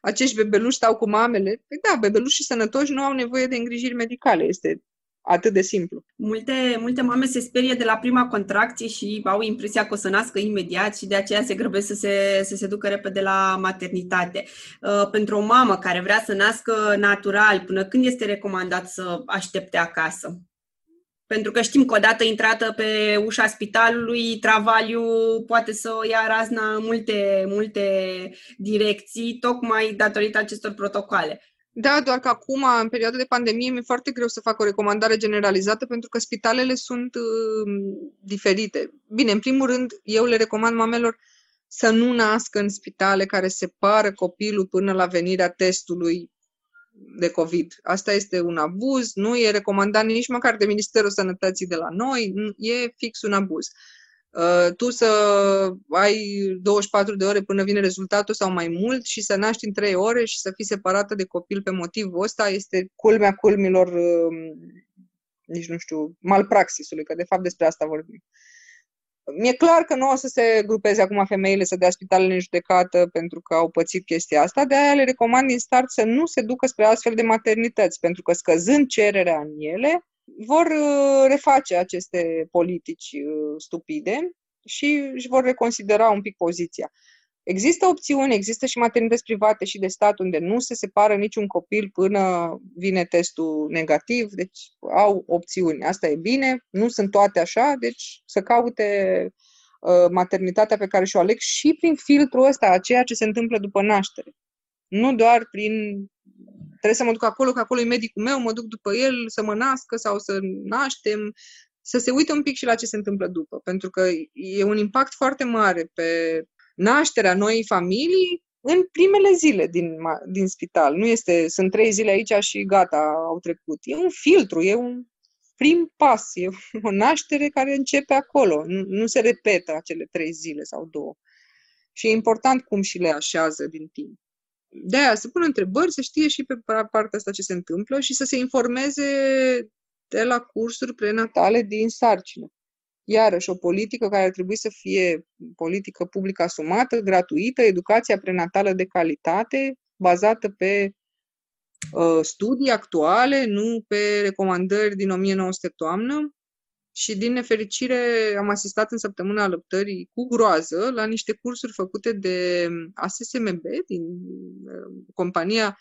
acești bebeluși stau cu mamele. Păi da, bebelușii sănătoși nu au nevoie de îngrijiri medicale. Este Atât de simplu. Multe, multe mame se sperie de la prima contracție și au impresia că o să nască imediat și de aceea se grăbesc să se, să se ducă repede la maternitate. Uh, pentru o mamă care vrea să nască natural, până când este recomandat să aștepte acasă? Pentru că știm că odată intrată pe ușa spitalului, travaliu poate să o ia razna în multe, multe direcții, tocmai datorită acestor protocoale. Da, doar că acum, în perioada de pandemie, mi-e foarte greu să fac o recomandare generalizată pentru că spitalele sunt uh, diferite. Bine, în primul rând, eu le recomand mamelor să nu nască în spitale care separă copilul până la venirea testului de COVID. Asta este un abuz, nu e recomandat nici măcar de Ministerul Sănătății de la noi, e fix un abuz. Uh, tu să ai 24 de ore până vine rezultatul sau mai mult și să naști în 3 ore și să fii separată de copil pe motivul ăsta este culmea culmilor, um, nici nu știu, malpraxisului, că de fapt despre asta vorbim. Mi-e clar că nu o să se grupeze acum femeile să dea spitalele în judecată pentru că au pățit chestia asta, de aia le recomand din start să nu se ducă spre astfel de maternități, pentru că scăzând cererea în ele, vor uh, reface aceste politici uh, stupide și își vor reconsidera un pic poziția. Există opțiuni, există și maternități private și de stat unde nu se separă niciun copil până vine testul negativ, deci au opțiuni. Asta e bine, nu sunt toate așa, deci să caute uh, maternitatea pe care și-o aleg și prin filtrul ăsta a ceea ce se întâmplă după naștere. Nu doar prin trebuie să mă duc acolo, că acolo e medicul meu, mă duc după el să mă nască sau să naștem, să se uite un pic și la ce se întâmplă după, pentru că e un impact foarte mare pe nașterea noii familii în primele zile din, din spital. Nu este, sunt trei zile aici și gata, au trecut. E un filtru, e un prim pas, e o naștere care începe acolo. Nu, nu se repetă acele trei zile sau două. Și e important cum și le așează din timp de aia să pună întrebări, să știe și pe partea asta ce se întâmplă și să se informeze de la cursuri prenatale din sarcină. Iarăși, o politică care ar trebui să fie politică publică asumată, gratuită, educația prenatală de calitate, bazată pe uh, studii actuale, nu pe recomandări din 1900 toamnă, și din nefericire am asistat în săptămâna alăptării cu groază la niște cursuri făcute de ASSMB, din uh, compania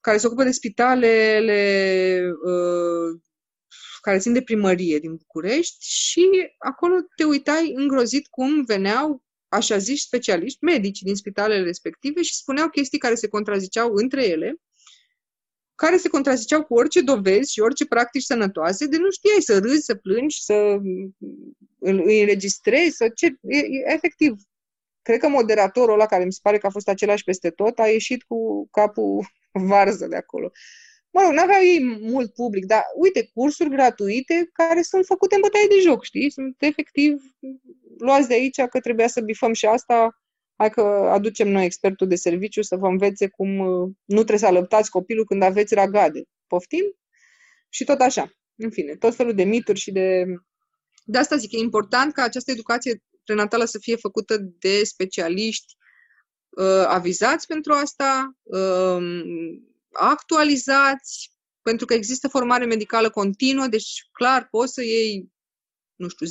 care se ocupă de spitalele uh, care țin de primărie din București și acolo te uitai îngrozit cum veneau așa zici specialiști, medici din spitalele respective și spuneau chestii care se contraziceau între ele care se contraziceau cu orice dovezi și orice practici sănătoase, de nu știai să râzi, să plângi, să îi înregistrezi, să ce... E, e, efectiv, cred că moderatorul ăla, care mi se pare că a fost același peste tot, a ieșit cu capul varză de acolo. Mă rog, n-aveau ei mult public, dar uite, cursuri gratuite care sunt făcute în bătaie de joc, știi? Sunt efectiv luați de aici că trebuia să bifăm și asta hai că aducem noi expertul de serviciu să vă învețe cum uh, nu trebuie să alăptați copilul când aveți ragade. Poftim? Și tot așa. În fine, tot felul de mituri și de... De asta zic, e important ca această educație prenatală să fie făcută de specialiști uh, avizați pentru asta, uh, actualizați, pentru că există formare medicală continuă, deci clar poți să iei, nu știu,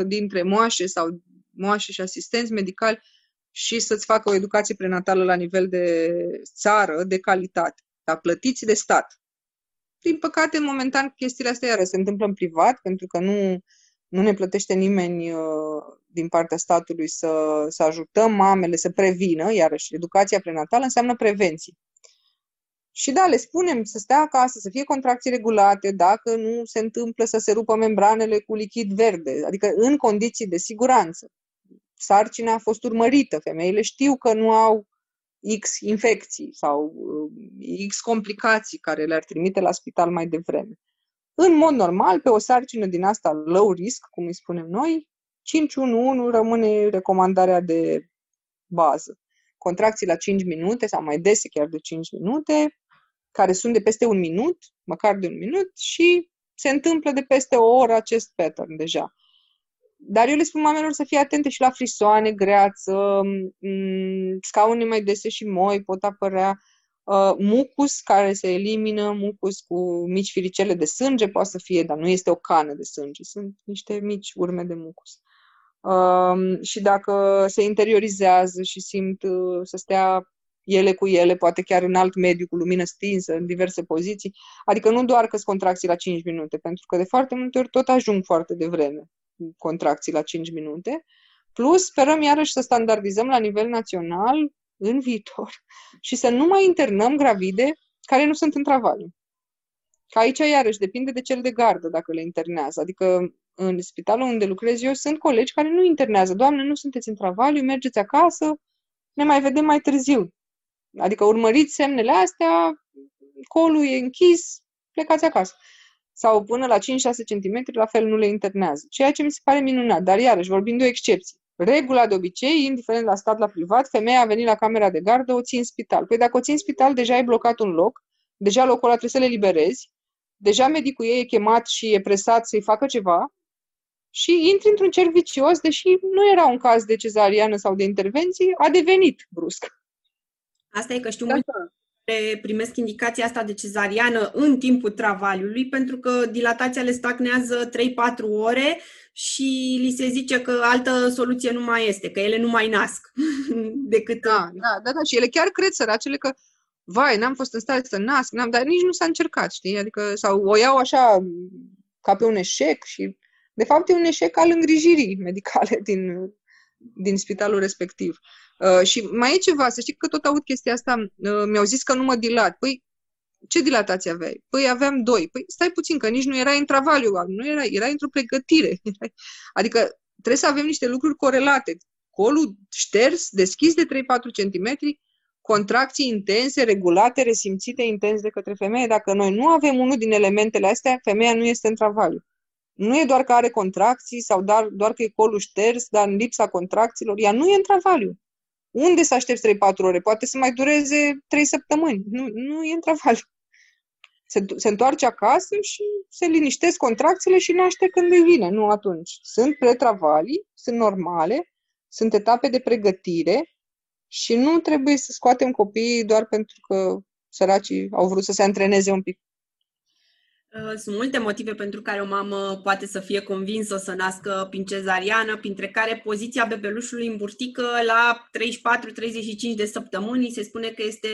10% dintre moașe sau moașe și asistenți medicali și să-ți facă o educație prenatală la nivel de țară, de calitate, dar plătiți de stat. Din păcate, momentan, chestiile astea iară se întâmplă în privat, pentru că nu, nu ne plătește nimeni uh, din partea statului să, să ajutăm mamele să prevină, iarăși, educația prenatală înseamnă prevenție. Și da, le spunem să stea acasă, să fie contracții regulate, dacă nu se întâmplă să se rupă membranele cu lichid verde, adică în condiții de siguranță. Sarcina a fost urmărită, femeile știu că nu au X infecții sau uh, X complicații care le-ar trimite la spital mai devreme. În mod normal, pe o sarcină din asta low risk, cum îi spunem noi, 511 rămâne recomandarea de bază. Contracții la 5 minute sau mai dese chiar de 5 minute, care sunt de peste un minut, măcar de un minut, și se întâmplă de peste o oră acest pattern deja. Dar eu le spun mamelor să fie atente și la frisoane, greață, scaune mai dese și moi pot apărea, uh, mucus care se elimină, mucus cu mici firicele de sânge, poate să fie, dar nu este o cană de sânge, sunt niște mici urme de mucus. Um, și dacă se interiorizează și simt uh, să stea ele cu ele, poate chiar în alt mediu, cu lumină stinsă, în diverse poziții. Adică nu doar că sunt contracții la 5 minute, pentru că de foarte multe ori tot ajung foarte devreme contracții la 5 minute. Plus, sperăm iarăși să standardizăm la nivel național în viitor și să nu mai internăm gravide care nu sunt în travaliu. Ca aici, iarăși, depinde de cel de gardă dacă le internează. Adică în spitalul unde lucrez eu sunt colegi care nu internează. Doamne, nu sunteți în travaliu, mergeți acasă, ne mai vedem mai târziu. Adică urmăriți semnele astea, colul e închis, plecați acasă. Sau până la 5-6 cm, la fel nu le internează. Ceea ce mi se pare minunat. Dar iarăși, vorbim de o excepție. Regula de obicei, indiferent la stat, la privat, femeia a venit la camera de gardă, o ții în spital. Păi dacă o ții în spital, deja ai blocat un loc, deja locul ăla trebuie să le liberezi, deja medicul ei e chemat și e presat să-i facă ceva și intri într-un cerc vicios, deși nu era un caz de cezariană sau de intervenție, a devenit brusc. Asta e că știu multe care primesc indicația asta de cezariană în timpul travaliului, pentru că dilatația le stagnează 3-4 ore și li se zice că altă soluție nu mai este, că ele nu mai nasc decât... Da, da, da, da, și ele chiar cred săracele că vai, n-am fost în stare să nasc, n-am, dar nici nu s-a încercat, știi? Adică, sau o iau așa ca pe un eșec și, de fapt, e un eșec al îngrijirii medicale din, din spitalul respectiv. Uh, și mai e ceva, să știi că tot aud chestia asta, uh, mi-au zis că nu mă dilat. Păi, ce dilatație aveai? Păi aveam doi. Păi stai puțin, că nici nu era în travaliu, nu era, era într-o pregătire. Adică trebuie să avem niște lucruri corelate. Colul șters, deschis de 3-4 cm, contracții intense, regulate, resimțite intens de către femeie. Dacă noi nu avem unul din elementele astea, femeia nu este în travaliu. Nu e doar că are contracții sau doar, doar că e colul șters, dar în lipsa contracțiilor, ea nu e în travaliu. Unde să aștepți 3-4 ore? Poate să mai dureze 3 săptămâni. Nu, nu e în travaliu. Se, se întoarce acasă și se liniștesc contracțiile și naște când îi vine, nu atunci. Sunt pretravalii, sunt normale, sunt etape de pregătire și nu trebuie să scoatem copiii doar pentru că săracii au vrut să se antreneze un pic. Uh, sunt multe motive pentru care o mamă poate să fie convinsă să nască prin cezariană, printre care poziția bebelușului în burtică la 34-35 de săptămâni se spune că este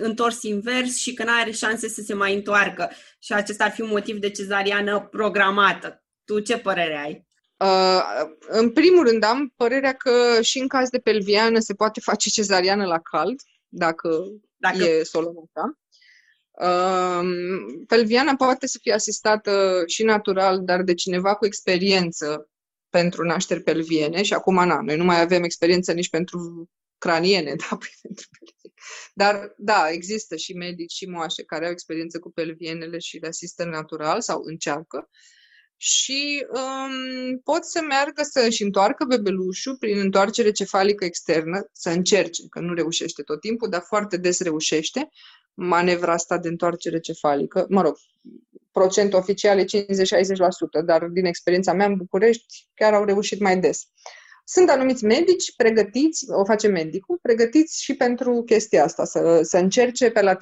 întors invers și că nu are șanse să se mai întoarcă. Și acesta ar fi un motiv de cezariană programată. Tu ce părere ai? Uh, în primul rând am părerea că și în caz de pelviană se poate face cezariană la cald, dacă, dacă... e solonata. Pelviana poate să fie asistată și natural, dar de cineva cu experiență pentru nașteri pelviene și acum, na, noi nu mai avem experiență nici pentru craniene, da, păi pentru pelviene. Dar, da, există și medici și moașe care au experiență cu pelvienele și le asistă natural sau încearcă și um, pot să meargă să își întoarcă bebelușul prin întoarcere cefalică externă, să încerce, că nu reușește tot timpul, dar foarte des reușește, manevra asta de întoarcere cefalică. Mă rog, procent oficial e 50-60%, dar din experiența mea în București chiar au reușit mai des. Sunt anumiți medici pregătiți, o face medicul, pregătiți și pentru chestia asta, să, să încerce pe la 36-37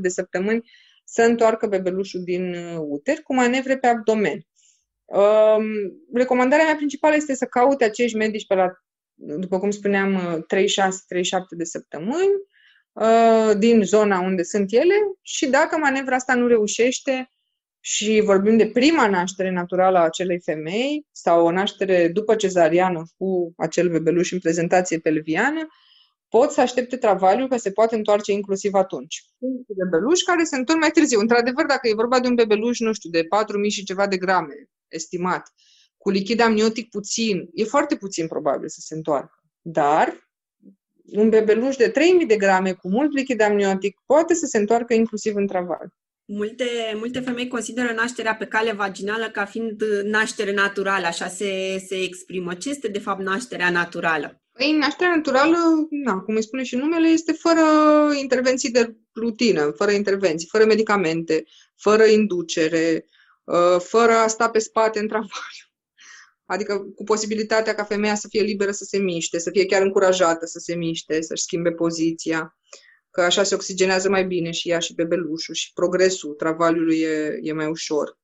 de săptămâni să întoarcă bebelușul din uter cu manevre pe abdomen. Um, recomandarea mea principală este să caute acești medici pe la, după cum spuneam, 36-37 de săptămâni, Uh, din zona unde sunt ele și dacă manevra asta nu reușește și vorbim de prima naștere naturală a acelei femei sau o naștere după cezariană cu acel bebeluș în prezentație pelviană, pot să aștepte travaliul că se poate întoarce inclusiv atunci. Sunt bebeluși care se întorc mai târziu. Într-adevăr, dacă e vorba de un bebeluș, nu știu, de 4.000 și ceva de grame, estimat, cu lichid amniotic puțin, e foarte puțin probabil să se întoarcă. Dar un bebeluș de 3.000 de grame cu mult lichid amniotic poate să se întoarcă inclusiv în traval. Multe, multe femei consideră nașterea pe cale vaginală ca fiind naștere naturală, așa se, se exprimă. Ce este, de fapt, nașterea naturală? Păi, nașterea naturală, na, cum îi spune și numele, este fără intervenții de rutină, fără intervenții, fără medicamente, fără inducere, uh, fără a sta pe spate în travaliu. Adică cu posibilitatea ca femeia să fie liberă să se miște, să fie chiar încurajată să se miște, să-și schimbe poziția, că așa se oxigenează mai bine și ea și bebelușul și progresul travaliului e, e mai ușor.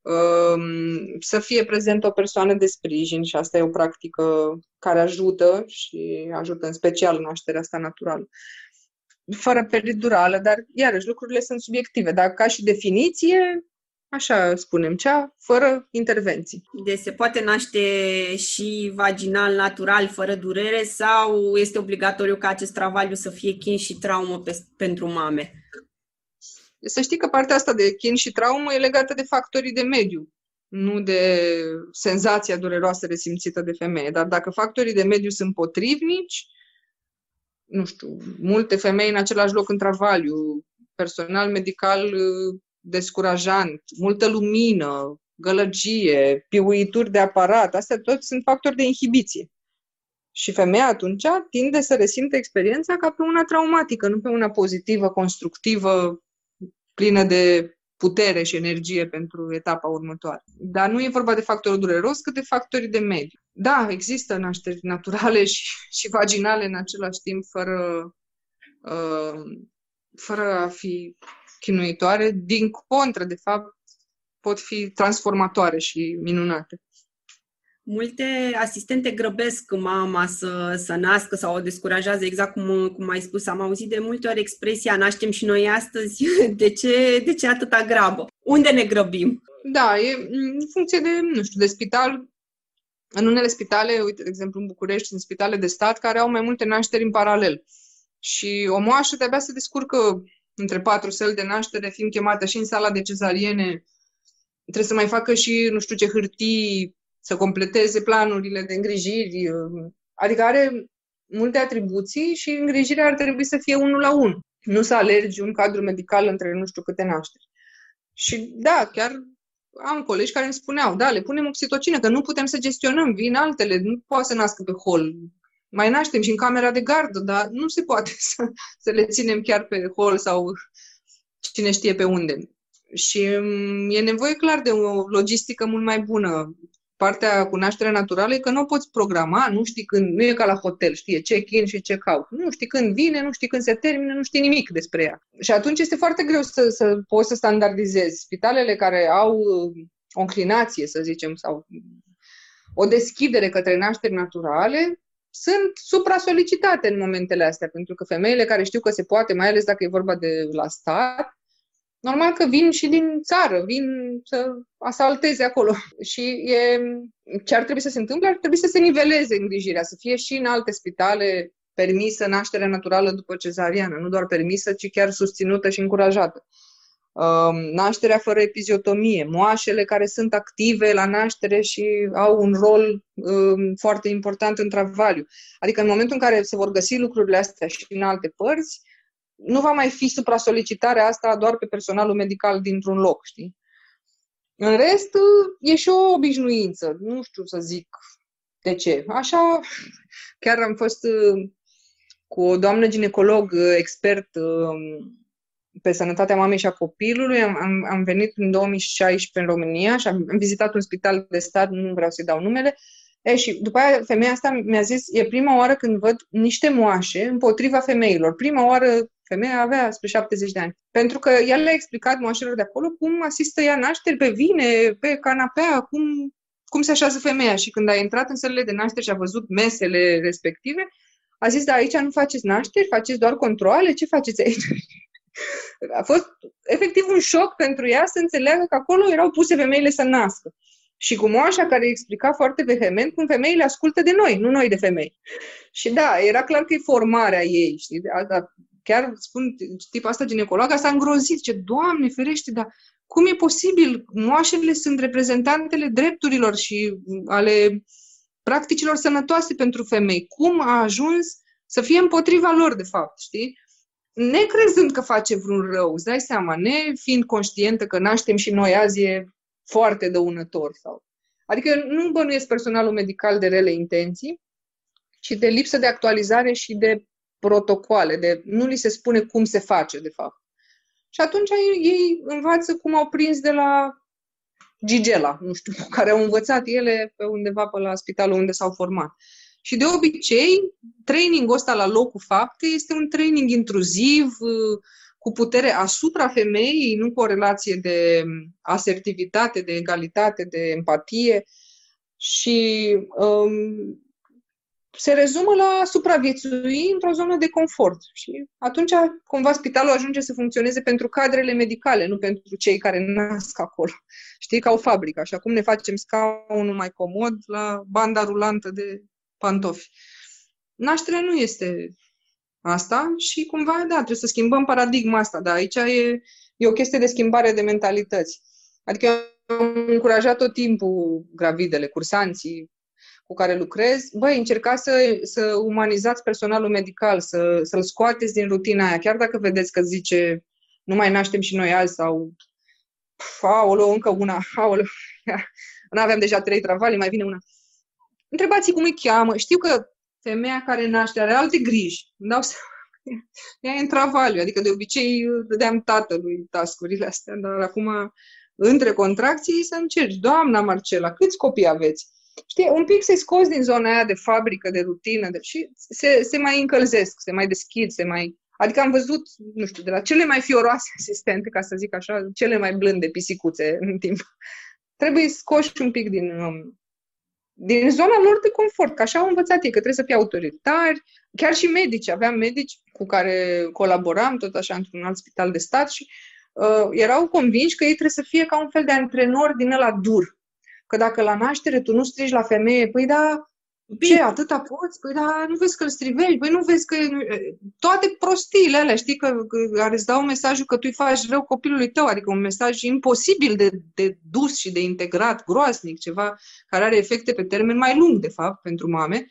Um, să fie prezentă o persoană de sprijin și asta e o practică care ajută și ajută în special nașterea asta naturală. Fără peridurală, dar iarăși lucrurile sunt subiective. Dar ca și definiție, așa spunem, cea fără intervenții. Deci se poate naște și vaginal, natural, fără durere sau este obligatoriu ca acest travaliu să fie chin și traumă pe, pentru mame? Să știi că partea asta de chin și traumă e legată de factorii de mediu, nu de senzația dureroasă resimțită de femeie. Dar dacă factorii de mediu sunt potrivnici, nu știu, multe femei în același loc în travaliu, personal medical descurajant, multă lumină, gălăgie, piuituri de aparat, astea toți sunt factori de inhibiție. Și femeia atunci tinde să resimtă experiența ca pe una traumatică, nu pe una pozitivă, constructivă, plină de putere și energie pentru etapa următoare. Dar nu e vorba de factorul dureros, cât de factorii de mediu. Da, există nașteri naturale și, și vaginale în același timp, fără, uh, fără a fi chinuitoare, din contră, de fapt, pot fi transformatoare și minunate. Multe asistente grăbesc mama să, să nască sau o descurajează, exact cum, cum ai spus. Am auzit de multe ori expresia naștem și noi astăzi, de ce, de ce atâta grabă? Unde ne grăbim? Da, e în funcție de, nu știu, de spital. În unele spitale, uite, de exemplu, în București, sunt spitale de stat care au mai multe nașteri în paralel. Și o moașă de-abia se descurcă între patru săli de naștere, fiind chemată și în sala de cezariene, trebuie să mai facă și nu știu ce hârtii, să completeze planurile de îngrijiri. Adică are multe atribuții și îngrijirea ar trebui să fie unul la unul. Nu să alergi un cadru medical între nu știu câte nașteri. Și da, chiar am colegi care îmi spuneau, da, le punem oxitocină, că nu putem să gestionăm, vin altele, nu poate să nască pe hol, mai naștem și în camera de gardă, dar nu se poate să, să le ținem chiar pe hol sau cine știe pe unde. Și mm, e nevoie clar de o logistică mult mai bună. Partea cu nașterea naturală e că nu o poți programa, nu știi când, nu e ca la hotel, știe check-in și check-out. Nu știi când vine, nu știi când se termină, nu știi nimic despre ea. Și atunci este foarte greu să, să poți să standardizezi. Spitalele care au o înclinație, să zicem, sau o deschidere către nașteri naturale, sunt supra-solicitate în momentele astea, pentru că femeile care știu că se poate, mai ales dacă e vorba de la stat, normal că vin și din țară, vin să asalteze acolo. Și e, ce ar trebui să se întâmple? Ar trebui să se niveleze îngrijirea, să fie și în alte spitale permisă nașterea naturală după cezariană, nu doar permisă, ci chiar susținută și încurajată. Um, nașterea fără epiziotomie, moașele care sunt active la naștere și au un rol um, foarte important în travaliu. Adică în momentul în care se vor găsi lucrurile astea și în alte părți, nu va mai fi supra-solicitarea asta doar pe personalul medical dintr-un loc, știi? În rest, e și o obișnuință. Nu știu să zic de ce. Așa, chiar am fost uh, cu o doamnă ginecolog uh, expert um, pe sănătatea mamei și a copilului. Am, am, am venit în 2016 în România și am, am vizitat un spital de stat, nu vreau să-i dau numele. E, și după aia femeia asta mi-a zis, e prima oară când văd niște moașe împotriva femeilor. Prima oară femeia avea spre 70 de ani. Pentru că ea le-a explicat moașelor de acolo cum asistă ea nașteri pe vine, pe canapea, cum, cum se așează femeia. Și când a intrat în sălile de nașteri și a văzut mesele respective, a zis, da, aici nu faceți nașteri, faceți doar controle, ce faceți aici? A fost efectiv un șoc pentru ea să înțeleagă că acolo erau puse femeile să nască. Și cu moașa care explica foarte vehement cum femeile ascultă de noi, nu noi de femei. Și da, era clar că e formarea ei, știi? Asta, chiar spun, tipul asta ginecologa s-a îngrozit, ce Doamne ferește, dar cum e posibil? Moașele sunt reprezentantele drepturilor și ale practicilor sănătoase pentru femei. Cum a ajuns să fie împotriva lor, de fapt, știi? Necrezând că face vreun rău, îți dai seama, ne fiind conștientă că naștem și noi azi e foarte dăunător. Sau... Adică nu bănuiesc personalul medical de rele intenții, ci de lipsă de actualizare și de protocoale, de nu li se spune cum se face, de fapt. Și atunci ei învață cum au prins de la Gigela, nu știu, care au învățat ele pe undeva pe la spitalul unde s-au format. Și de obicei, trainingul ăsta la locul faptei este un training intruziv, cu putere asupra femeii, nu cu o relație de asertivitate, de egalitate, de empatie. Și um, se rezumă la supraviețui într-o zonă de confort. Și atunci, cumva, spitalul ajunge să funcționeze pentru cadrele medicale, nu pentru cei care nasc acolo. Știi, ca o fabrică. Așa cum ne facem scaunul mai comod la banda rulantă de pantofi. Nașterea nu este asta și cumva, da, trebuie să schimbăm paradigma asta, dar aici e, e o chestie de schimbare de mentalități. Adică am încurajat tot timpul gravidele, cursanții cu care lucrez, băi, încercați să, să umanizați personalul medical, să, să-l scoateți din rutina aia, chiar dacă vedeți că zice nu mai naștem și noi azi sau aoleu, încă una, aoleu, nu aveam deja trei travali, mai vine una. Întrebați cum îi cheamă. Știu că femeia care naște are alte griji. Îmi dau seama. Ea e în travaliu, adică de obicei dădeam tatălui tascurile astea, dar acum între contracții să încerci. Doamna Marcela, câți copii aveți? Știi, un pic se scos din zona aia de fabrică, de rutină de, și se, se mai încălzesc, se mai deschid, se mai... Adică am văzut, nu știu, de la cele mai fioroase asistente, ca să zic așa, cele mai blânde pisicuțe în timp. Trebuie scoși un pic din, um, din zona lor de confort, că așa au învățat ei, că trebuie să fie autoritari, chiar și medici. Aveam medici cu care colaboram, tot așa, într-un alt spital de stat și uh, erau convinși că ei trebuie să fie ca un fel de antrenor din ăla dur. Că dacă la naștere tu nu strigi la femeie, păi da, ce, atâta poți? Păi da, nu vezi că îl strivești, păi nu vezi că... Toate prostiile alea, știi, că, care îți dau mesajul că tu îi faci rău copilului tău, adică un mesaj imposibil de, de dus și de integrat, groasnic, ceva care are efecte pe termen mai lung, de fapt, pentru mame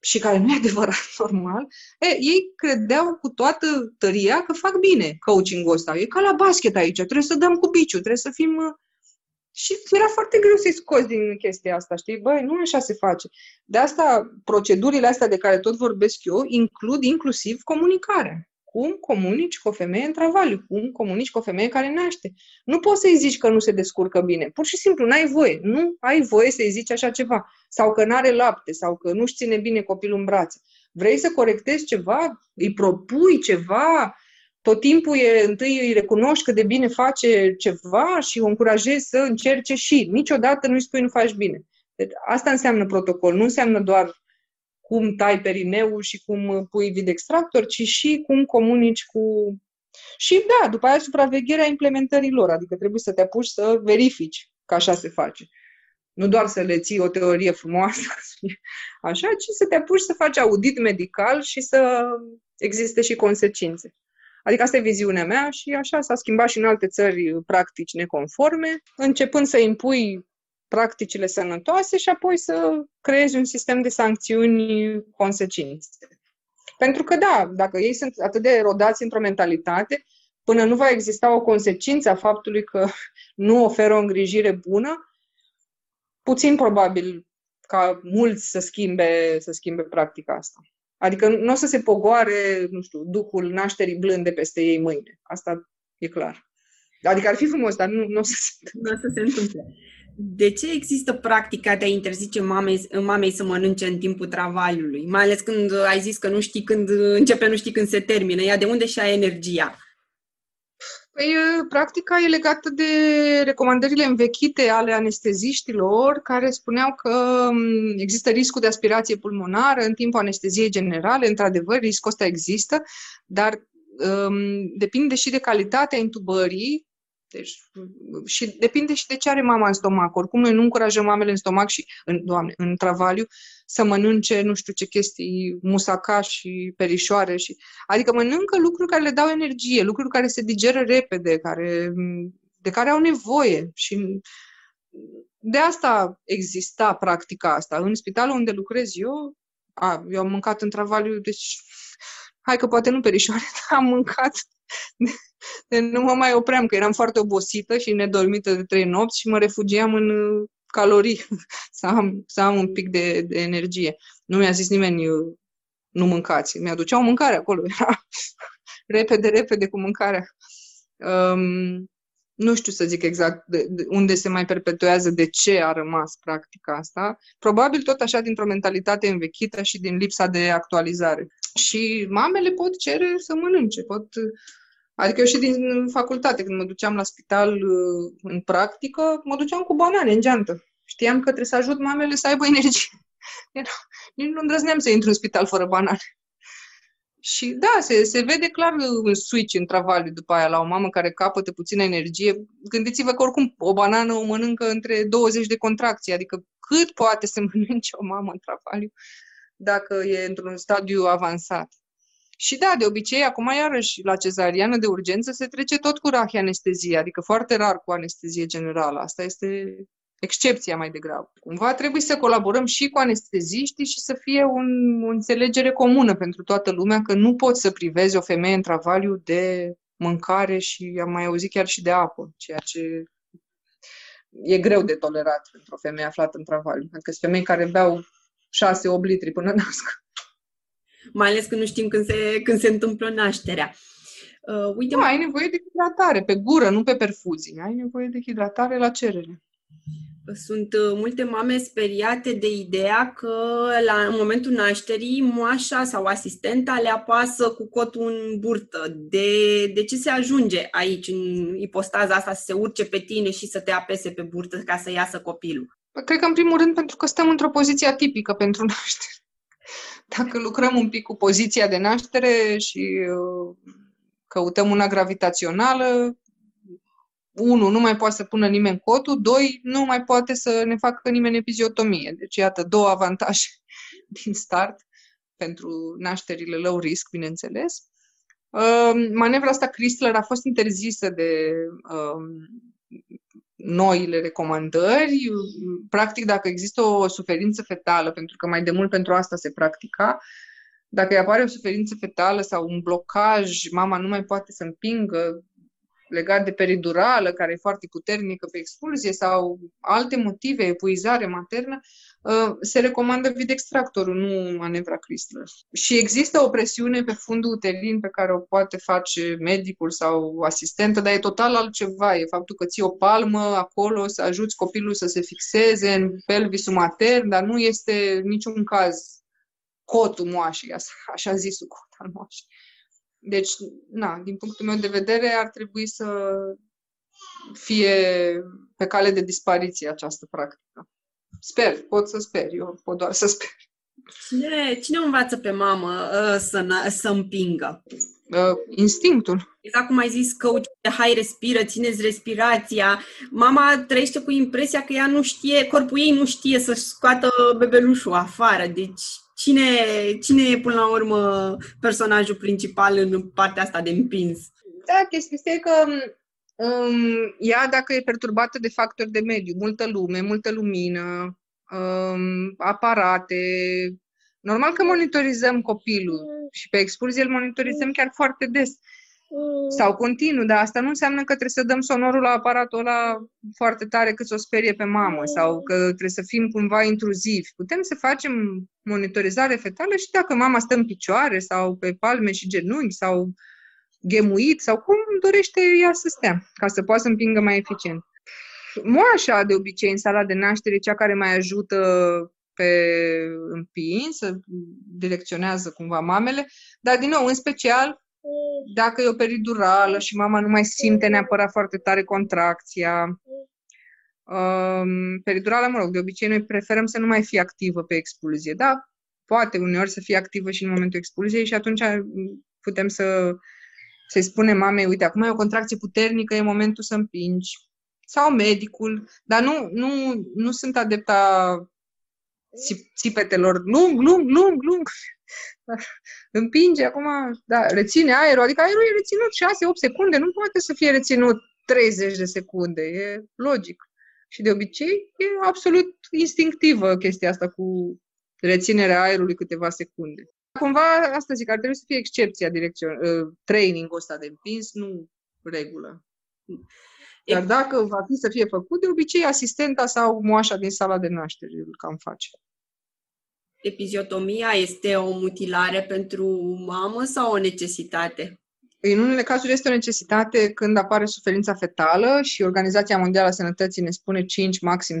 și care nu e adevărat normal, e, ei credeau cu toată tăria că fac bine coaching-ul ăsta. E ca la basket aici, trebuie să dăm cu biciu, trebuie să fim și era foarte greu să-i scoți din chestia asta, știi? Băi, nu așa se face. De asta, procedurile astea de care tot vorbesc eu includ inclusiv comunicarea. Cum comunici cu o femeie în travaliu? Cum comunici cu o femeie care naște? Nu poți să-i zici că nu se descurcă bine. Pur și simplu, n-ai voie. Nu ai voie să-i zici așa ceva. Sau că n-are lapte, sau că nu-și ține bine copilul în brațe. Vrei să corectezi ceva? Îi propui ceva? Tot timpul e, întâi îi recunoști că de bine face ceva și o încurajezi să încerce și niciodată nu-i spui nu faci bine. Deci asta înseamnă protocol, nu înseamnă doar cum tai perineul și cum pui vid extractor, ci și cum comunici cu... Și da, după aia supravegherea implementării lor, adică trebuie să te apuci să verifici că așa se face. Nu doar să le ții o teorie frumoasă, așa, ci să te apuci să faci audit medical și să existe și consecințe. Adică asta e viziunea mea și așa s-a schimbat și în alte țări practici neconforme, începând să impui practicile sănătoase și apoi să creezi un sistem de sancțiuni consecințe. Pentru că, da, dacă ei sunt atât de rodați într-o mentalitate, până nu va exista o consecință a faptului că nu oferă o îngrijire bună, puțin probabil ca mulți să schimbe, să schimbe practica asta. Adică nu o să se pogoare, nu știu, duhul nașterii blânde peste ei mâine. Asta e clar. Adică ar fi frumos, dar nu, nu o să se întâmple. Nu o să se întâmple. De ce există practica de a interzice mamei, mamei să mănânce în timpul travaliului? Mai ales când ai zis că nu știi când începe, nu știi când se termină. Ea de unde și-a energia? Păi, practica e legată de recomandările învechite ale anesteziștilor, care spuneau că există riscul de aspirație pulmonară în timpul anesteziei generale. Într-adevăr, riscul ăsta există, dar um, depinde și de calitatea intubării Deci, și depinde și de ce are mama în stomac. Oricum, noi nu încurajăm mamele în stomac și, în, doamne, în travaliu, să mănânce nu știu ce chestii, musaca și perișoare. Și, adică mănâncă lucruri care le dau energie, lucruri care se digeră repede, care, de care au nevoie. Și de asta exista practica asta. În spitalul unde lucrez eu, a, eu am mâncat în travaliu, deci hai că poate nu perișoare, dar am mâncat de, nu mă mai opream, că eram foarte obosită și nedormită de trei nopți și mă refugiam în uh, calorii să am, să am un pic de, de energie. Nu mi-a zis nimeni nu mâncați. Mi-aduceau mâncare acolo. Era repede, repede cu mâncarea. Um, nu știu să zic exact de, de unde se mai perpetuează, de ce a rămas practica asta. Probabil tot așa dintr-o mentalitate învechită și din lipsa de actualizare. Și mamele pot cere să mănânce, pot... Adică eu și din facultate, când mă duceam la spital uh, în practică, mă duceam cu banane în geantă. Știam că trebuie să ajut mamele să aibă energie. Nici nu îndrăzneam să intru în spital fără banane. Și da, se, se vede clar un switch în travaliu după aia la o mamă care capătă puțină energie. Gândiți-vă că oricum o banană o mănâncă între 20 de contracții, adică cât poate să mănânce o mamă în travaliu dacă e într-un stadiu avansat. Și da, de obicei, acum iarăși la cezariană de urgență se trece tot cu anestezie, adică foarte rar cu anestezie generală. Asta este excepția mai degrabă. Cumva trebuie să colaborăm și cu anesteziștii și să fie un, o înțelegere comună pentru toată lumea că nu poți să privezi o femeie în travaliu de mâncare și am mai auzit chiar și de apă, ceea ce e greu de tolerat pentru o femeie aflată în travaliu. Adică sunt femei care beau 6-8 litri până nasc. Mai ales când nu știm când se, când se întâmplă nașterea. Uh, uite, da, ai nevoie de hidratare pe gură, nu pe perfuzii. Ai nevoie de hidratare la cerere. Sunt uh, multe mame speriate de ideea că la în momentul nașterii moașa sau asistenta le apasă cu cotul în burtă. De, de ce se ajunge aici, în ipostaza asta, să se urce pe tine și să te apese pe burtă ca să iasă copilul? Cred că, în primul rând, pentru că stăm într-o poziție atipică pentru naștere. Dacă lucrăm un pic cu poziția de naștere și uh, căutăm una gravitațională, unu, nu mai poate să pună nimeni cotul, doi, nu mai poate să ne facă nimeni epiziotomie. Deci, iată, două avantaje din start pentru nașterile low risk, bineînțeles. Uh, manevra asta Chrysler a fost interzisă de uh, noile recomandări. Practic, dacă există o suferință fetală, pentru că mai de mult pentru asta se practica, dacă îi apare o suferință fetală sau un blocaj, mama nu mai poate să împingă legat de peridurală, care e foarte puternică pe expulzie, sau alte motive, epuizare maternă, uh, se recomandă vidextractorul, nu manevra Chrysler. Și există o presiune pe fundul uterin pe care o poate face medicul sau asistentă, dar e total altceva. E faptul că ții o palmă acolo, să ajuți copilul să se fixeze în pelvisul matern, dar nu este niciun caz cotul moașii, așa zisul cot al moașii. Deci, na, din punctul meu de vedere, ar trebui să fie pe cale de dispariție această practică. Sper, pot să sper, eu pot doar să sper. Cine, cine învață pe mamă uh, să, să împingă? Uh, instinctul. Exact cum ai zis, coach, hai, respiră, țineți respirația. Mama trăiește cu impresia că ea nu știe, corpul ei nu știe să-și scoată bebelușul afară. Deci Cine, cine e până la urmă personajul principal în partea asta de împins? Da, chestia este că um, ea, dacă e perturbată de factori de mediu, multă lume, multă lumină, um, aparate, normal că monitorizăm copilul și pe excursie îl monitorizăm chiar foarte des sau continuu, dar asta nu înseamnă că trebuie să dăm sonorul la aparatul ăla foarte tare cât să o sperie pe mamă sau că trebuie să fim cumva intruzivi. Putem să facem monitorizare fetală și dacă mama stă în picioare sau pe palme și genunchi sau gemuit sau cum dorește ea să stea, ca să poată să împingă mai eficient. Moașa, de obicei, în sala de naștere, cea care mai ajută pe împins, să direcționează cumva mamele, dar, din nou, în special, dacă e o peridurală și mama nu mai simte neapărat foarte tare contracția. Um, peridurala, mă rog, de obicei noi preferăm să nu mai fie activă pe expulzie, da? Poate uneori să fie activă și în momentul expulziei și atunci putem să, să-i spune mamei, uite, acum e o contracție puternică, e momentul să împingi. Sau medicul, dar nu, nu, nu sunt adepta țipetelor, lung, lung, lung, lung. Împinge acum, da, reține aerul, adică aerul e reținut 6-8 secunde, nu poate să fie reținut 30 de secunde, e logic. Și de obicei e absolut instinctivă chestia asta cu reținerea aerului câteva secunde. Cumva, asta zic, ar trebui să fie excepția direcțion, uh, training-ul ăsta de împins, nu regulă. Dar dacă va fi să fie făcut, de obicei asistenta sau moașa din sala de naștere îl cam face. Epiziotomia este o mutilare pentru mamă sau o necesitate? În unele cazuri este o necesitate când apare suferința fetală și Organizația Mondială a Sănătății ne spune 5, maxim 10%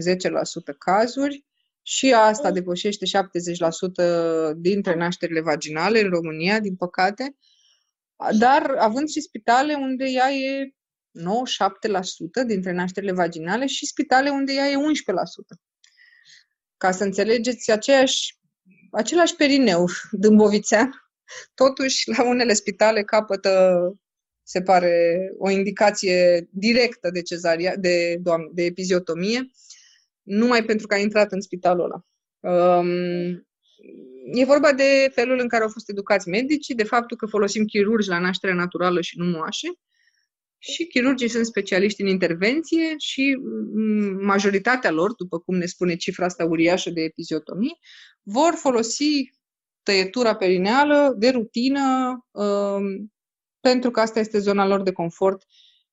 cazuri și asta depășește 70% dintre nașterile vaginale în România, din păcate. Dar având și spitale unde ea e 97% dintre nașterile vaginale și spitale unde ea e 11%. Ca să înțelegeți, aceeași, același perineu dâmbovițean, totuși la unele spitale capătă, se pare, o indicație directă de cezaria, de, doamne, de epiziotomie, numai pentru că a intrat în spitalul ăla. Um, e vorba de felul în care au fost educați medicii, de faptul că folosim chirurgi la naștere naturală și nu moașe, și chirurgii sunt specialiști în intervenție și mm, majoritatea lor, după cum ne spune cifra asta uriașă de epiziotomii, vor folosi tăietura perineală de rutină um, pentru că asta este zona lor de confort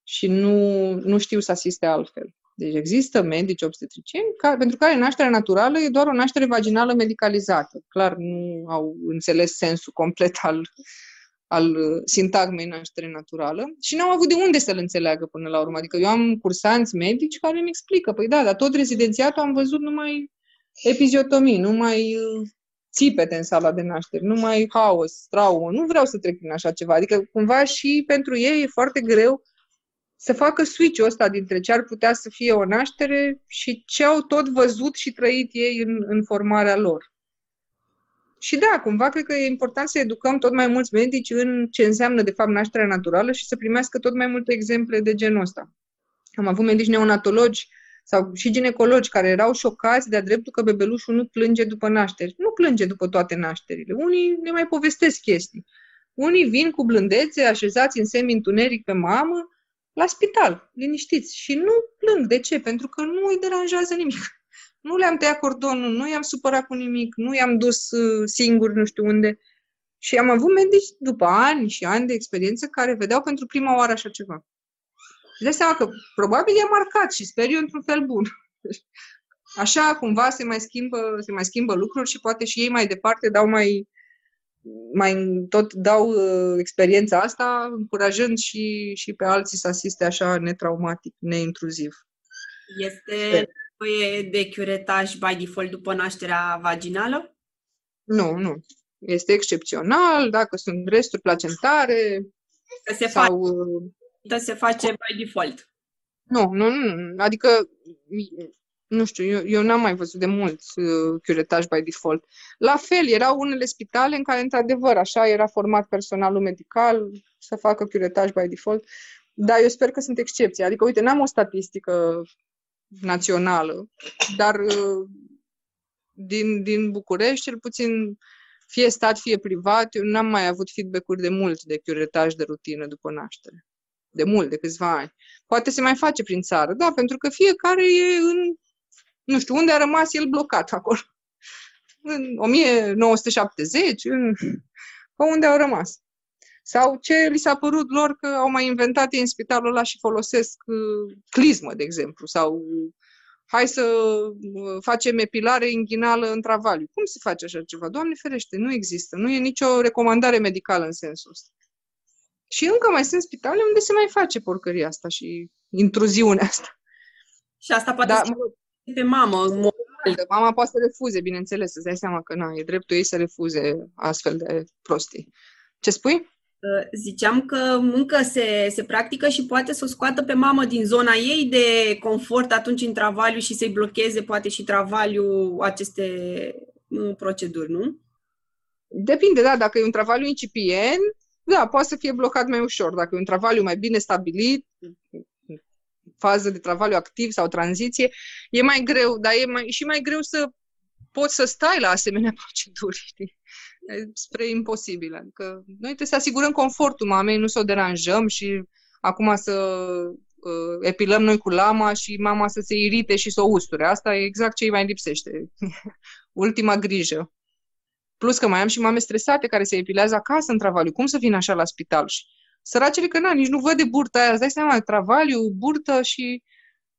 și nu, nu știu să asiste altfel. Deci există medici obstetricieni ca, pentru care nașterea naturală e doar o naștere vaginală medicalizată. Clar, nu au înțeles sensul complet al al uh, sintagmei naștere naturală și n-au avut de unde să-l înțeleagă până la urmă. Adică eu am cursanți medici care îmi explică, păi da, dar tot rezidențiatul am văzut numai epiziotomii, numai uh, țipete în sala de naștere, numai haos, traumă. Nu vreau să trec prin așa ceva. Adică cumva și pentru ei e foarte greu să facă switch-ul ăsta dintre ce ar putea să fie o naștere și ce au tot văzut și trăit ei în, în formarea lor. Și da, cumva cred că e important să educăm tot mai mulți medici în ce înseamnă de fapt nașterea naturală și să primească tot mai multe exemple de genul ăsta. Am avut medici neonatologi sau și ginecologi care erau șocați de-a dreptul că bebelușul nu plânge după nașteri. Nu plânge după toate nașterile. Unii ne mai povestesc chestii. Unii vin cu blândețe, așezați în semi-întuneric pe mamă, la spital, liniștiți. Și nu plâng. De ce? Pentru că nu îi deranjează nimic. Nu le-am tăiat cordonul, nu i-am supărat cu nimic, nu i-am dus uh, singur nu știu unde. Și am avut medici după ani și ani de experiență care vedeau pentru prima oară așa ceva. Și de seama că probabil i-a marcat și sper eu într-un fel bun. Așa cumva se mai schimbă, se mai schimbă lucruri și poate și ei mai departe dau mai, mai tot dau uh, experiența asta, încurajând și, și pe alții să asiste așa netraumatic, neintruziv. Este nevoie de curetaj by default după nașterea vaginală? Nu, nu. Este excepțional, dacă sunt resturi placentare că se sau... Face, se face by default. Nu, nu, nu. Adică, nu știu, eu, eu n-am mai văzut de mult uh, curetaj by default. La fel, erau unele spitale în care, într-adevăr, așa era format personalul medical să facă curetaj by default, dar eu sper că sunt excepții. Adică, uite, n-am o statistică națională, dar uh, din, din București, cel puțin fie stat, fie privat, eu n-am mai avut feedback-uri de mult de curetaj de rutină după naștere. De mult, de câțiva ani. Poate se mai face prin țară, da, pentru că fiecare e în, nu știu, unde a rămas el blocat acolo. În 1970, în, pe unde au rămas. Sau ce li s-a părut lor că au mai inventat ei în spitalul ăla și folosesc uh, clismă, de exemplu, sau hai să uh, facem epilare inghinală în travaliu. Cum se face așa ceva? Doamne ferește, nu există. Nu e nicio recomandare medicală în sensul ăsta. Și încă mai sunt spitale unde se mai face porcăria asta și intruziunea asta. Și asta poate da, să pe mamă. Mama poate să refuze, bineînțeles, să-ți dai seama că na, e dreptul ei să refuze astfel de prostii. Ce spui? ziceam că încă se, se practică și poate să o scoată pe mamă din zona ei de confort atunci în travaliu și să-i blocheze poate și travaliu aceste proceduri, nu? Depinde, da, dacă e un travaliu incipient, da, poate să fie blocat mai ușor. Dacă e un travaliu mai bine stabilit, fază de travaliu activ sau tranziție, e mai greu, dar e mai, și mai greu să poți să stai la asemenea proceduri, știi? spre imposibil. Adică noi trebuie să asigurăm confortul mamei, nu să o deranjăm și acum să uh, epilăm noi cu lama și mama să se irite și să o usture. Asta e exact ce îi mai lipsește. Ultima grijă. Plus că mai am și mame stresate care se epilează acasă în travaliu. Cum să vin așa la spital? Și săracele că na, nici nu văd de burta aia. Îți dai seama, travaliu, burtă și...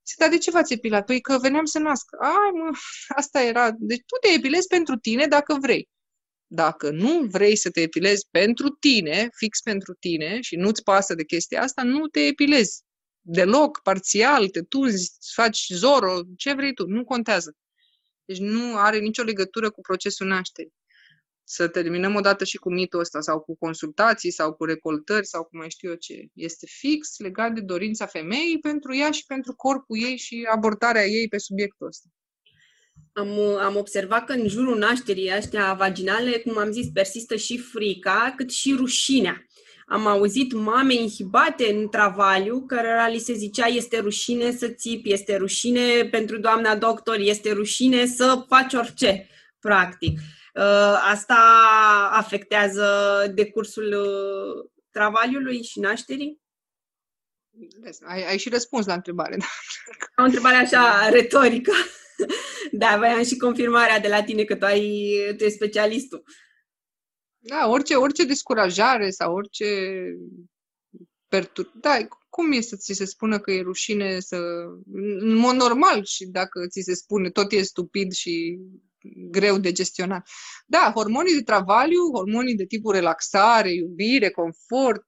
Zic, dar de ce v-ați epilat? Păi că veneam să nasc. Ai, mă, asta era. Deci tu te epilezi pentru tine dacă vrei. Dacă nu vrei să te epilezi pentru tine, fix pentru tine, și nu-ți pasă de chestia asta, nu te epilezi deloc, parțial, te tunzi, faci zoro, ce vrei tu, nu contează. Deci nu are nicio legătură cu procesul nașterii. Să terminăm odată și cu mitul ăsta, sau cu consultații, sau cu recoltări, sau cum mai știu eu ce. Este fix legat de dorința femeii pentru ea și pentru corpul ei și abordarea ei pe subiectul ăsta. Am, am observat că în jurul nașterii astea vaginale, cum am zis, persistă și frica, cât și rușinea. Am auzit mame inhibate în travaliu, cărora li se zicea este rușine să țipi, este rușine pentru doamna doctor, este rușine să faci orice, practic. Uh, asta afectează decursul uh, travaliului și nașterii? Ai, ai și răspuns la întrebare. Da? O întrebare așa retorică. da, voiam și confirmarea de la tine că tu, ai, tu ești specialistul. Da, orice, orice descurajare sau orice pertur... Da, cum e să ți se spună că e rușine să... În mod normal și dacă ți se spune tot e stupid și greu de gestionat. Da, hormonii de travaliu, hormonii de tipul relaxare, iubire, confort,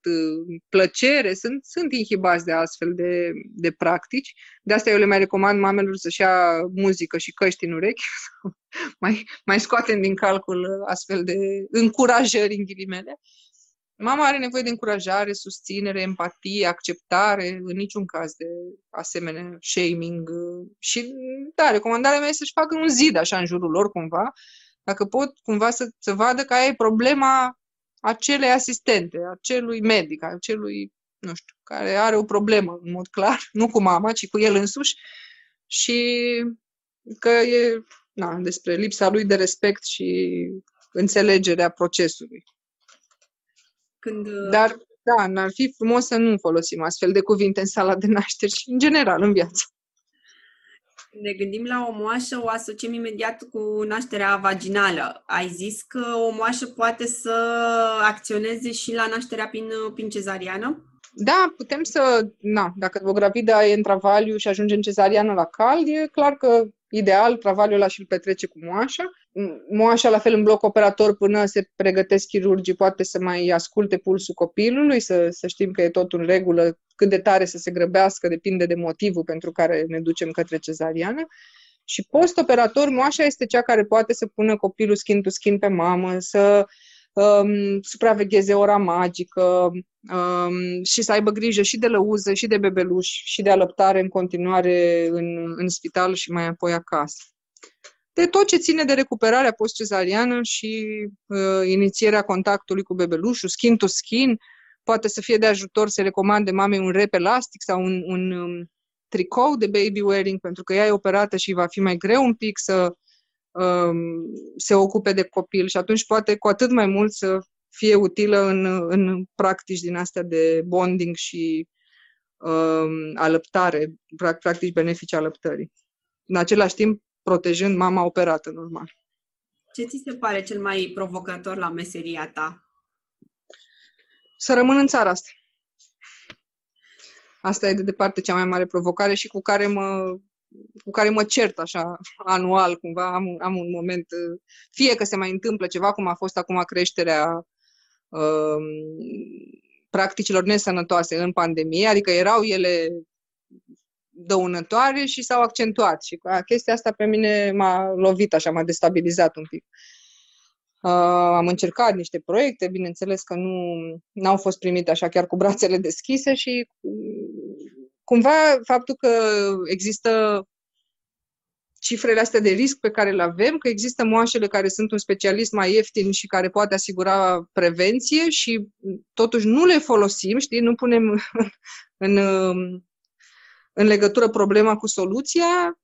plăcere, sunt, sunt inhibați de astfel de, de practici. De asta eu le mai recomand mamelor să-și ia muzică și căști în urechi. mai, mai scoatem din calcul astfel de încurajări, în ghilimele. Mama are nevoie de încurajare, susținere, empatie, acceptare, în niciun caz de asemenea shaming. Și, da, recomandarea mea este să-și facă un zid așa în jurul lor, cumva, dacă pot cumva să, să vadă că e problema acelei asistente, acelui medic, acelui, nu știu, care are o problemă, în mod clar, nu cu mama, ci cu el însuși, și că e na, despre lipsa lui de respect și înțelegerea procesului. Când... Uh, Dar, da, n-ar fi frumos să nu folosim astfel de cuvinte în sala de nașteri și, în general, în viață. Ne gândim la o moașă, o asociem imediat cu nașterea vaginală. Ai zis că o moașă poate să acționeze și la nașterea prin, prin cezariană? Da, putem să, na, dacă o gravidă e în travaliu și ajunge în cezariană la cald, e clar că ideal travaliul ăla și-l petrece cu moașa. Moașa, la fel, în bloc operator, până se pregătesc chirurgii, poate să mai asculte pulsul copilului, să, să știm că e tot în regulă, cât de tare să se grăbească, depinde de motivul pentru care ne ducem către cezariană. Și post-operator, moașa este cea care poate să pună copilul skin to skin pe mamă, să um, supravegheze ora magică um, și să aibă grijă și de lăuză, și de bebeluș, și de alăptare în continuare în, în spital și mai apoi acasă. De tot ce ține de recuperarea post-cezariană și uh, inițierea contactului cu bebelușul, skin to skin, poate să fie de ajutor să recomande mamei un rep elastic sau un, un um, tricou de baby wearing, pentru că ea e operată și va fi mai greu un pic să um, se ocupe de copil și atunci poate cu atât mai mult să fie utilă în, în practici din astea de bonding și um, alăptare, practici benefice alăptării. În același timp, protejând mama operată, normal. Ce ți se pare cel mai provocator la meseria ta? Să rămân în țara asta. Asta e de departe cea mai mare provocare și cu care mă cu care mă cert așa anual, cumva am, am un moment, fie că se mai întâmplă ceva, cum a fost acum creșterea um, practicilor nesănătoase în pandemie, adică erau ele dăunătoare și s-au accentuat și chestia asta pe mine m-a lovit așa, m-a destabilizat un pic. Uh, am încercat niște proiecte, bineînțeles că nu au fost primite așa chiar cu brațele deschise și cumva faptul că există cifrele astea de risc pe care le avem, că există moașele care sunt un specialist mai ieftin și care poate asigura prevenție și totuși nu le folosim, știi, nu punem în, în legătură problema cu soluția,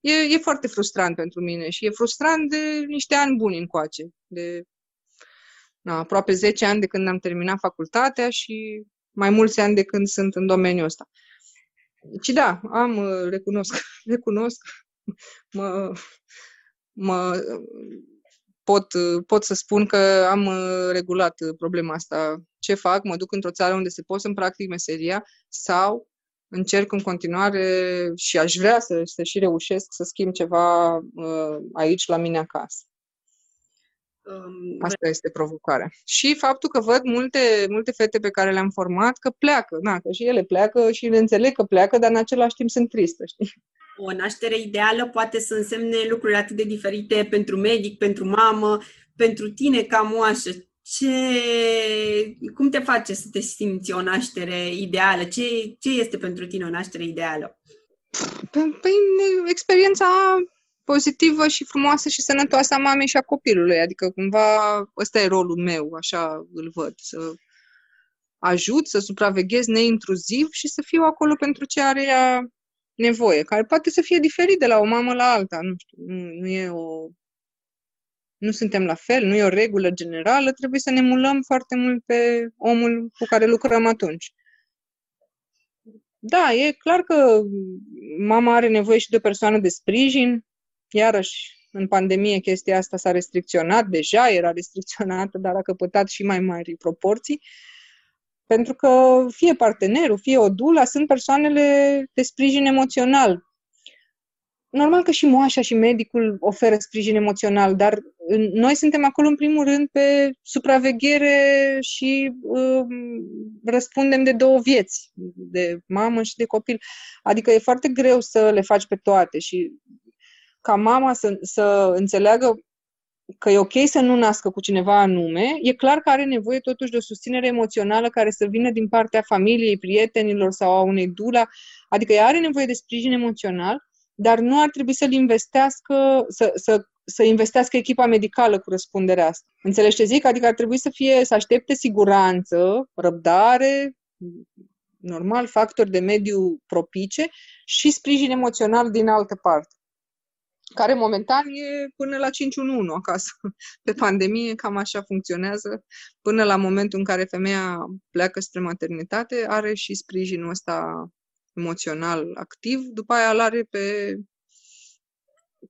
e, e foarte frustrant pentru mine și e frustrant de niște ani buni încoace, de na, aproape 10 ani de când am terminat facultatea și mai mulți ani de când sunt în domeniul ăsta. Și da, am, recunosc, recunosc, mă, mă, pot, pot să spun că am regulat problema asta. Ce fac? Mă duc într-o țară unde se pot să-mi practic meseria sau încerc în continuare și aș vrea să, să și reușesc să schimb ceva uh, aici la mine acasă. Um, Asta este provocarea. Și faptul că văd multe, multe fete pe care le-am format că pleacă, na, că și ele pleacă și le înțeleg că pleacă, dar în același timp sunt tristă, știi? O naștere ideală poate să însemne lucruri atât de diferite pentru medic, pentru mamă, pentru tine ca moașă. Ce, cum te face să te simți o naștere ideală? Ce, ce este pentru tine o naștere ideală? Păi, păi experiența pozitivă și frumoasă și sănătoasă a mamei și a copilului. Adică cumva ăsta e rolul meu, așa îl văd, să ajut, să supraveghez neintruziv și să fiu acolo pentru ce are ea nevoie, care poate să fie diferit de la o mamă la alta, nu știu, nu, nu e o... Nu suntem la fel, nu e o regulă generală, trebuie să ne mulăm foarte mult pe omul cu care lucrăm atunci. Da, e clar că mama are nevoie și de o persoană de sprijin, Iarăși, în pandemie chestia asta s-a restricționat, deja era restricționată, dar a căpătat și mai mari proporții, pentru că fie partenerul, fie o dula sunt persoanele de sprijin emoțional. Normal că și moașa și medicul oferă sprijin emoțional, dar noi suntem acolo în primul rând pe supraveghere și uh, răspundem de două vieți, de mamă și de copil. Adică e foarte greu să le faci pe toate și ca mama să, să înțeleagă că e ok să nu nască cu cineva anume, e clar că are nevoie totuși de o susținere emoțională care să vină din partea familiei, prietenilor sau a unei dula, adică ea are nevoie de sprijin emoțional, dar nu ar trebui să-l investească, să, să, să investească echipa medicală cu răspunderea asta. Înțelegi ce zic? Adică ar trebui să fie, să aștepte siguranță, răbdare, normal, factori de mediu propice și sprijin emoțional din altă parte care momentan e până la 511 acasă. Pe pandemie cam așa funcționează. Până la momentul în care femeia pleacă spre maternitate, are și sprijinul ăsta emoțional activ, după aia îl are pe,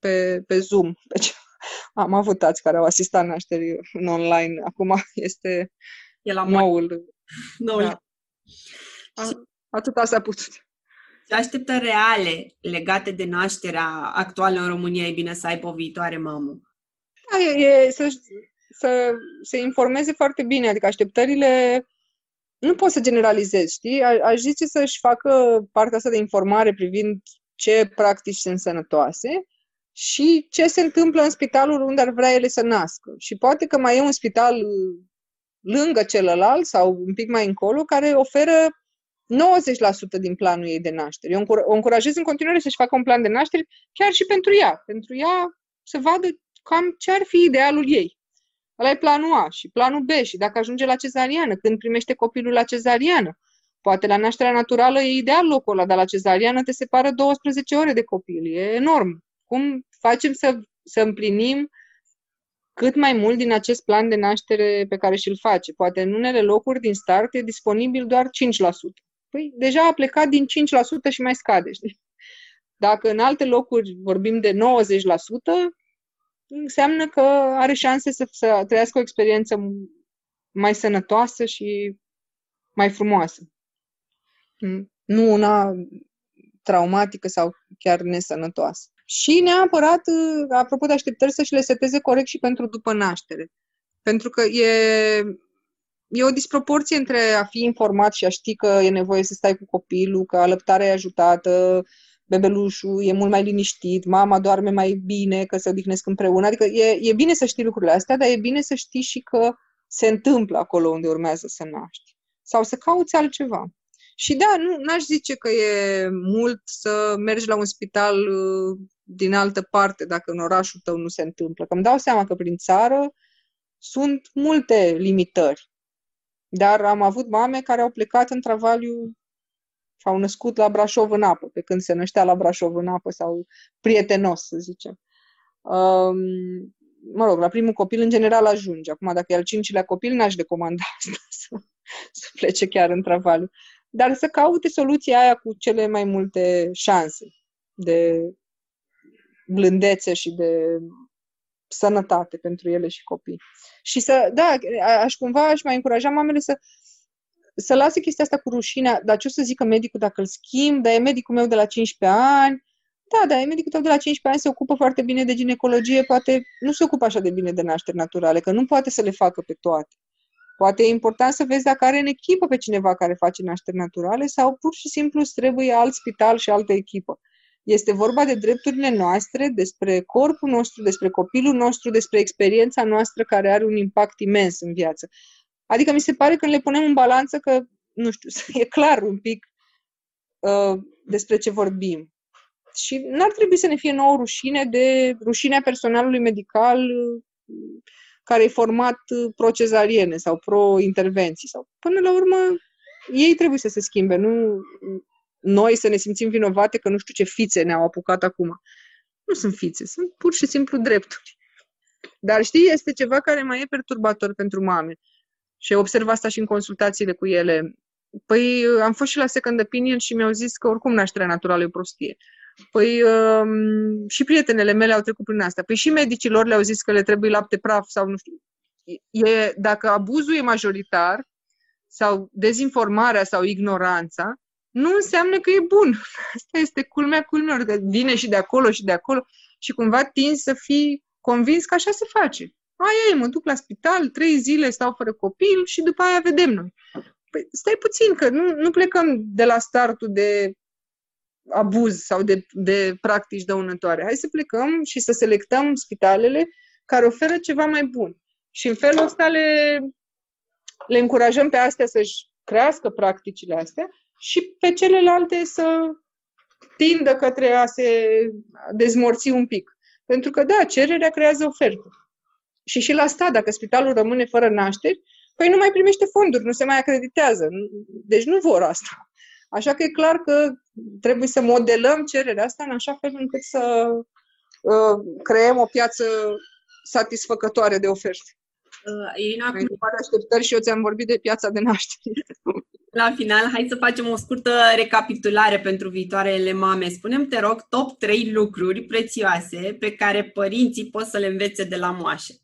pe, pe Zoom. Deci, am avut tați care au asistat nașterii în online. Acum este e la noul. noul. Da. Atâta s-a putut. Ce așteptări reale legate de nașterea actuală în România e bine să aibă o viitoare mamă? Da, e, e să, să se informeze foarte bine, adică așteptările nu pot să generalizez, știi? A, aș zice să-și facă partea asta de informare privind ce practici sunt sănătoase și ce se întâmplă în spitalul unde ar vrea ele să nască. Și poate că mai e un spital lângă celălalt sau un pic mai încolo care oferă 90% din planul ei de naștere. Eu o încurajez în continuare să-și facă un plan de naștere, chiar și pentru ea. Pentru ea să vadă cam ce ar fi idealul ei. Ăla e planul A și planul B și dacă ajunge la cezariană, când primește copilul la cezariană. Poate la nașterea naturală e ideal locul ăla, dar la cezariană te separă 12 ore de copil. E enorm. Cum facem să, să împlinim cât mai mult din acest plan de naștere pe care și-l face? Poate în unele locuri din start e disponibil doar 5%. Păi deja a plecat din 5% și mai scade. Știi? Dacă în alte locuri vorbim de 90%, înseamnă că are șanse să, să trăiască o experiență mai sănătoasă și mai frumoasă. Nu una traumatică sau chiar nesănătoasă. Și neapărat, apropo de așteptări, să-și le seteze corect și pentru după naștere. Pentru că e e o disproporție între a fi informat și a ști că e nevoie să stai cu copilul, că alăptarea e ajutată, bebelușul e mult mai liniștit, mama doarme mai bine, că se odihnesc împreună. Adică e, e bine să știi lucrurile astea, dar e bine să știi și că se întâmplă acolo unde urmează să naști. Sau să cauți altceva. Și da, nu aș zice că e mult să mergi la un spital uh, din altă parte dacă în orașul tău nu se întâmplă. Că îmi dau seama că prin țară sunt multe limitări. Dar am avut mame care au plecat în travaliu și au născut la Brașov în apă, pe când se năștea la Brașov în apă sau prietenos, să zicem. Um, mă rog, la primul copil în general ajunge. Acum, dacă e al cincilea copil, n-aș recomanda asta, să, să plece chiar în travaliu. Dar să caute soluția aia cu cele mai multe șanse de blândețe și de sănătate pentru ele și copii. Și să, da, aș cumva, aș mai încuraja mamele să, să lase chestia asta cu rușinea, dar ce o să zică medicul dacă îl schimb, dar e medicul meu de la 15 ani, da, dar e medicul tău de la 15 ani se ocupă foarte bine de ginecologie, poate nu se ocupă așa de bine de nașteri naturale, că nu poate să le facă pe toate. Poate e important să vezi dacă are în echipă pe cineva care face nașteri naturale sau pur și simplu îți trebuie alt spital și altă echipă. Este vorba de drepturile noastre, despre corpul nostru, despre copilul nostru, despre experiența noastră care are un impact imens în viață. Adică mi se pare că le punem în balanță că, nu știu, e clar un pic uh, despre ce vorbim. Și n-ar trebui să ne fie nouă rușine de rușinea personalului medical uh, care e format uh, pro-cezariene sau pro-intervenții. Sau, până la urmă, ei trebuie să se schimbe, nu noi să ne simțim vinovate că nu știu ce fițe ne-au apucat acum. Nu sunt fițe, sunt pur și simplu drepturi. Dar știi, este ceva care mai e perturbator pentru mame. Și observ asta și în consultațiile cu ele. Păi am fost și la second opinion și mi-au zis că oricum nașterea naturală e o prostie. Păi um, și prietenele mele au trecut prin asta. Păi și medicilor le-au zis că le trebuie lapte praf sau nu știu. E, dacă abuzul e majoritar sau dezinformarea sau ignoranța, nu înseamnă că e bun. Asta este culmea culmelor, că vine și de acolo și de acolo și cumva tin să fii convins că așa se face. Aia e, mă duc la spital, trei zile stau fără copil și după aia vedem noi. Păi stai puțin, că nu, nu plecăm de la startul de abuz sau de, de practici dăunătoare. Hai să plecăm și să selectăm spitalele care oferă ceva mai bun. Și în felul ăsta le, le încurajăm pe astea să-și crească practicile astea și pe celelalte să tindă către a se dezmorți un pic. Pentru că, da, cererea creează ofertă. Și și la stat, dacă spitalul rămâne fără nașteri, păi nu mai primește fonduri, nu se mai acreditează. Deci nu vor asta. Așa că e clar că trebuie să modelăm cererea asta în așa fel încât să uh, creăm o piață satisfăcătoare de oferte. Uh, Irina, acum... așteptări și eu ți-am vorbit de piața de naștere. La final, hai să facem o scurtă recapitulare pentru viitoarele mame. Spunem, te rog, top 3 lucruri prețioase pe care părinții pot să le învețe de la moașe.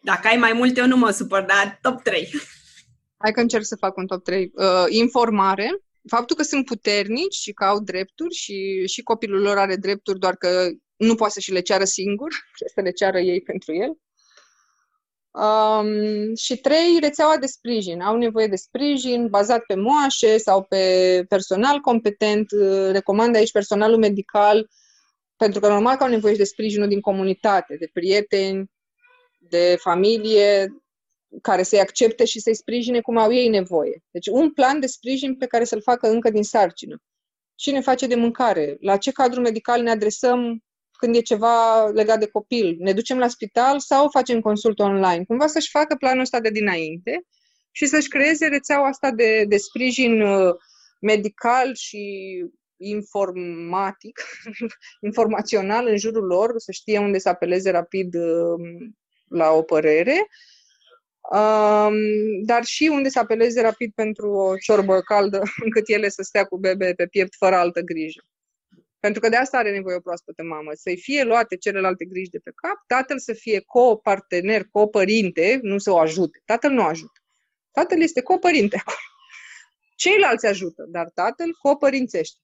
Dacă ai mai multe, eu nu mă supăr, dar top 3. Hai că încerc să fac un top 3. Uh, informare. Faptul că sunt puternici și că au drepturi și, și copilul lor are drepturi, doar că nu poate să și le ceară singur, trebuie să le ceară ei pentru el. Um, și trei, rețeaua de sprijin. Au nevoie de sprijin bazat pe moașe sau pe personal competent. Recomand aici personalul medical, pentru că normal că au nevoie de sprijinul din comunitate, de prieteni, de familie, care să-i accepte și să-i sprijine cum au ei nevoie. Deci un plan de sprijin pe care să-l facă încă din sarcină. Cine face de mâncare? La ce cadru medical ne adresăm când e ceva legat de copil, ne ducem la spital sau facem consult online. Cumva să-și facă planul ăsta de dinainte și să-și creeze rețeaua asta de, de sprijin uh, medical și informatic, informațional în jurul lor, să știe unde să apeleze rapid uh, la o părere, um, dar și unde să apeleze rapid pentru o ciorbă caldă, încât ele să stea cu bebe pe piept fără altă grijă. Pentru că de asta are nevoie o proaspătă mamă, să-i fie luate celelalte griji de pe cap, tatăl să fie co-partener, co-părinte, nu să o ajute. Tatăl nu ajută. Tatăl este co-părinte acolo. Ceilalți ajută, dar tatăl co-părințește.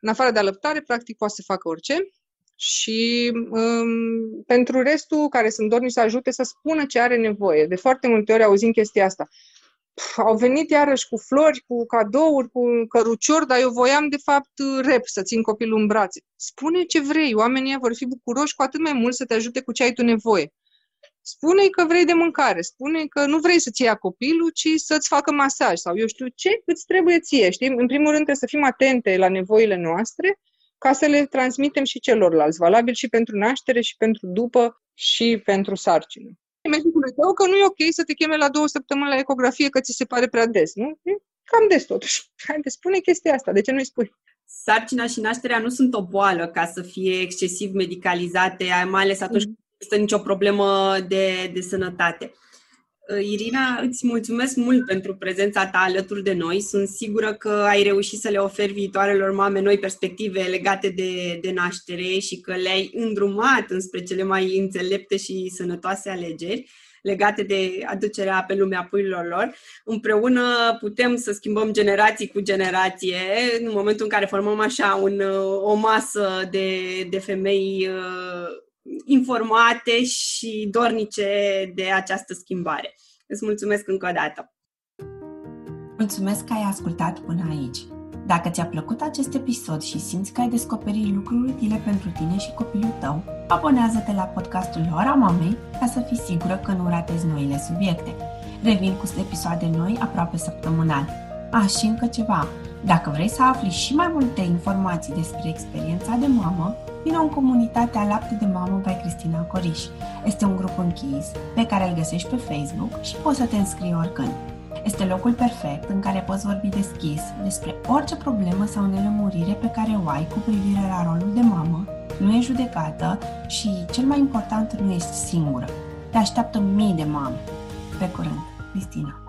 În afară de alăptare, practic poate să facă orice și um, pentru restul care sunt dorni să ajute să spună ce are nevoie. De foarte multe ori auzim chestia asta au venit iarăși cu flori, cu cadouri, cu căruciori, dar eu voiam de fapt rep să țin copilul în brațe. Spune ce vrei, oamenii vor fi bucuroși cu atât mai mult să te ajute cu ce ai tu nevoie. spune că vrei de mâncare, spune că nu vrei să-ți ia copilul, ci să-ți facă masaj sau eu știu ce îți trebuie ție. Știi? În primul rând trebuie să fim atente la nevoile noastre ca să le transmitem și celorlalți, valabil și pentru naștere, și pentru după, și pentru sarcină. Medicul tău că nu e ok să te cheme la două săptămâni la ecografie că ți se pare prea des, nu? Cam des totuși. Haide, spune chestia asta, de ce nu-i spui? Sarcina și nașterea nu sunt o boală ca să fie excesiv medicalizate, mai ales atunci mm. când nu există nicio problemă de, de sănătate. Uh, Irina, îți mulțumesc mult pentru prezența ta alături de noi. Sunt sigură că ai reușit să le oferi viitoarelor mame noi perspective legate de, de naștere și că le-ai îndrumat înspre cele mai înțelepte și sănătoase alegeri legate de aducerea pe lumea puiilor lor. Împreună putem să schimbăm generații cu generație în momentul în care formăm așa un, o masă de, de femei uh, informate și dornice de această schimbare. Îți mulțumesc încă o dată! Mulțumesc că ai ascultat până aici! Dacă ți-a plăcut acest episod și simți că ai descoperit lucruri utile pentru tine și copilul tău, abonează-te la podcastul Ora Mamei ca să fii sigură că nu ratezi noile subiecte. Revin cu episoade noi aproape săptămânal. A, și încă ceva. Dacă vrei să afli și mai multe informații despre experiența de mamă, vină în comunitatea Lapte de Mamă by Cristina Coriș. Este un grup închis pe care îl găsești pe Facebook și poți să te înscrii oricând. Este locul perfect în care poți vorbi deschis despre orice problemă sau nelămurire pe care o ai cu privire la rolul de mamă, nu e judecată și, cel mai important, nu ești singură. Te așteaptă mii de mame. Pe curând, Cristina.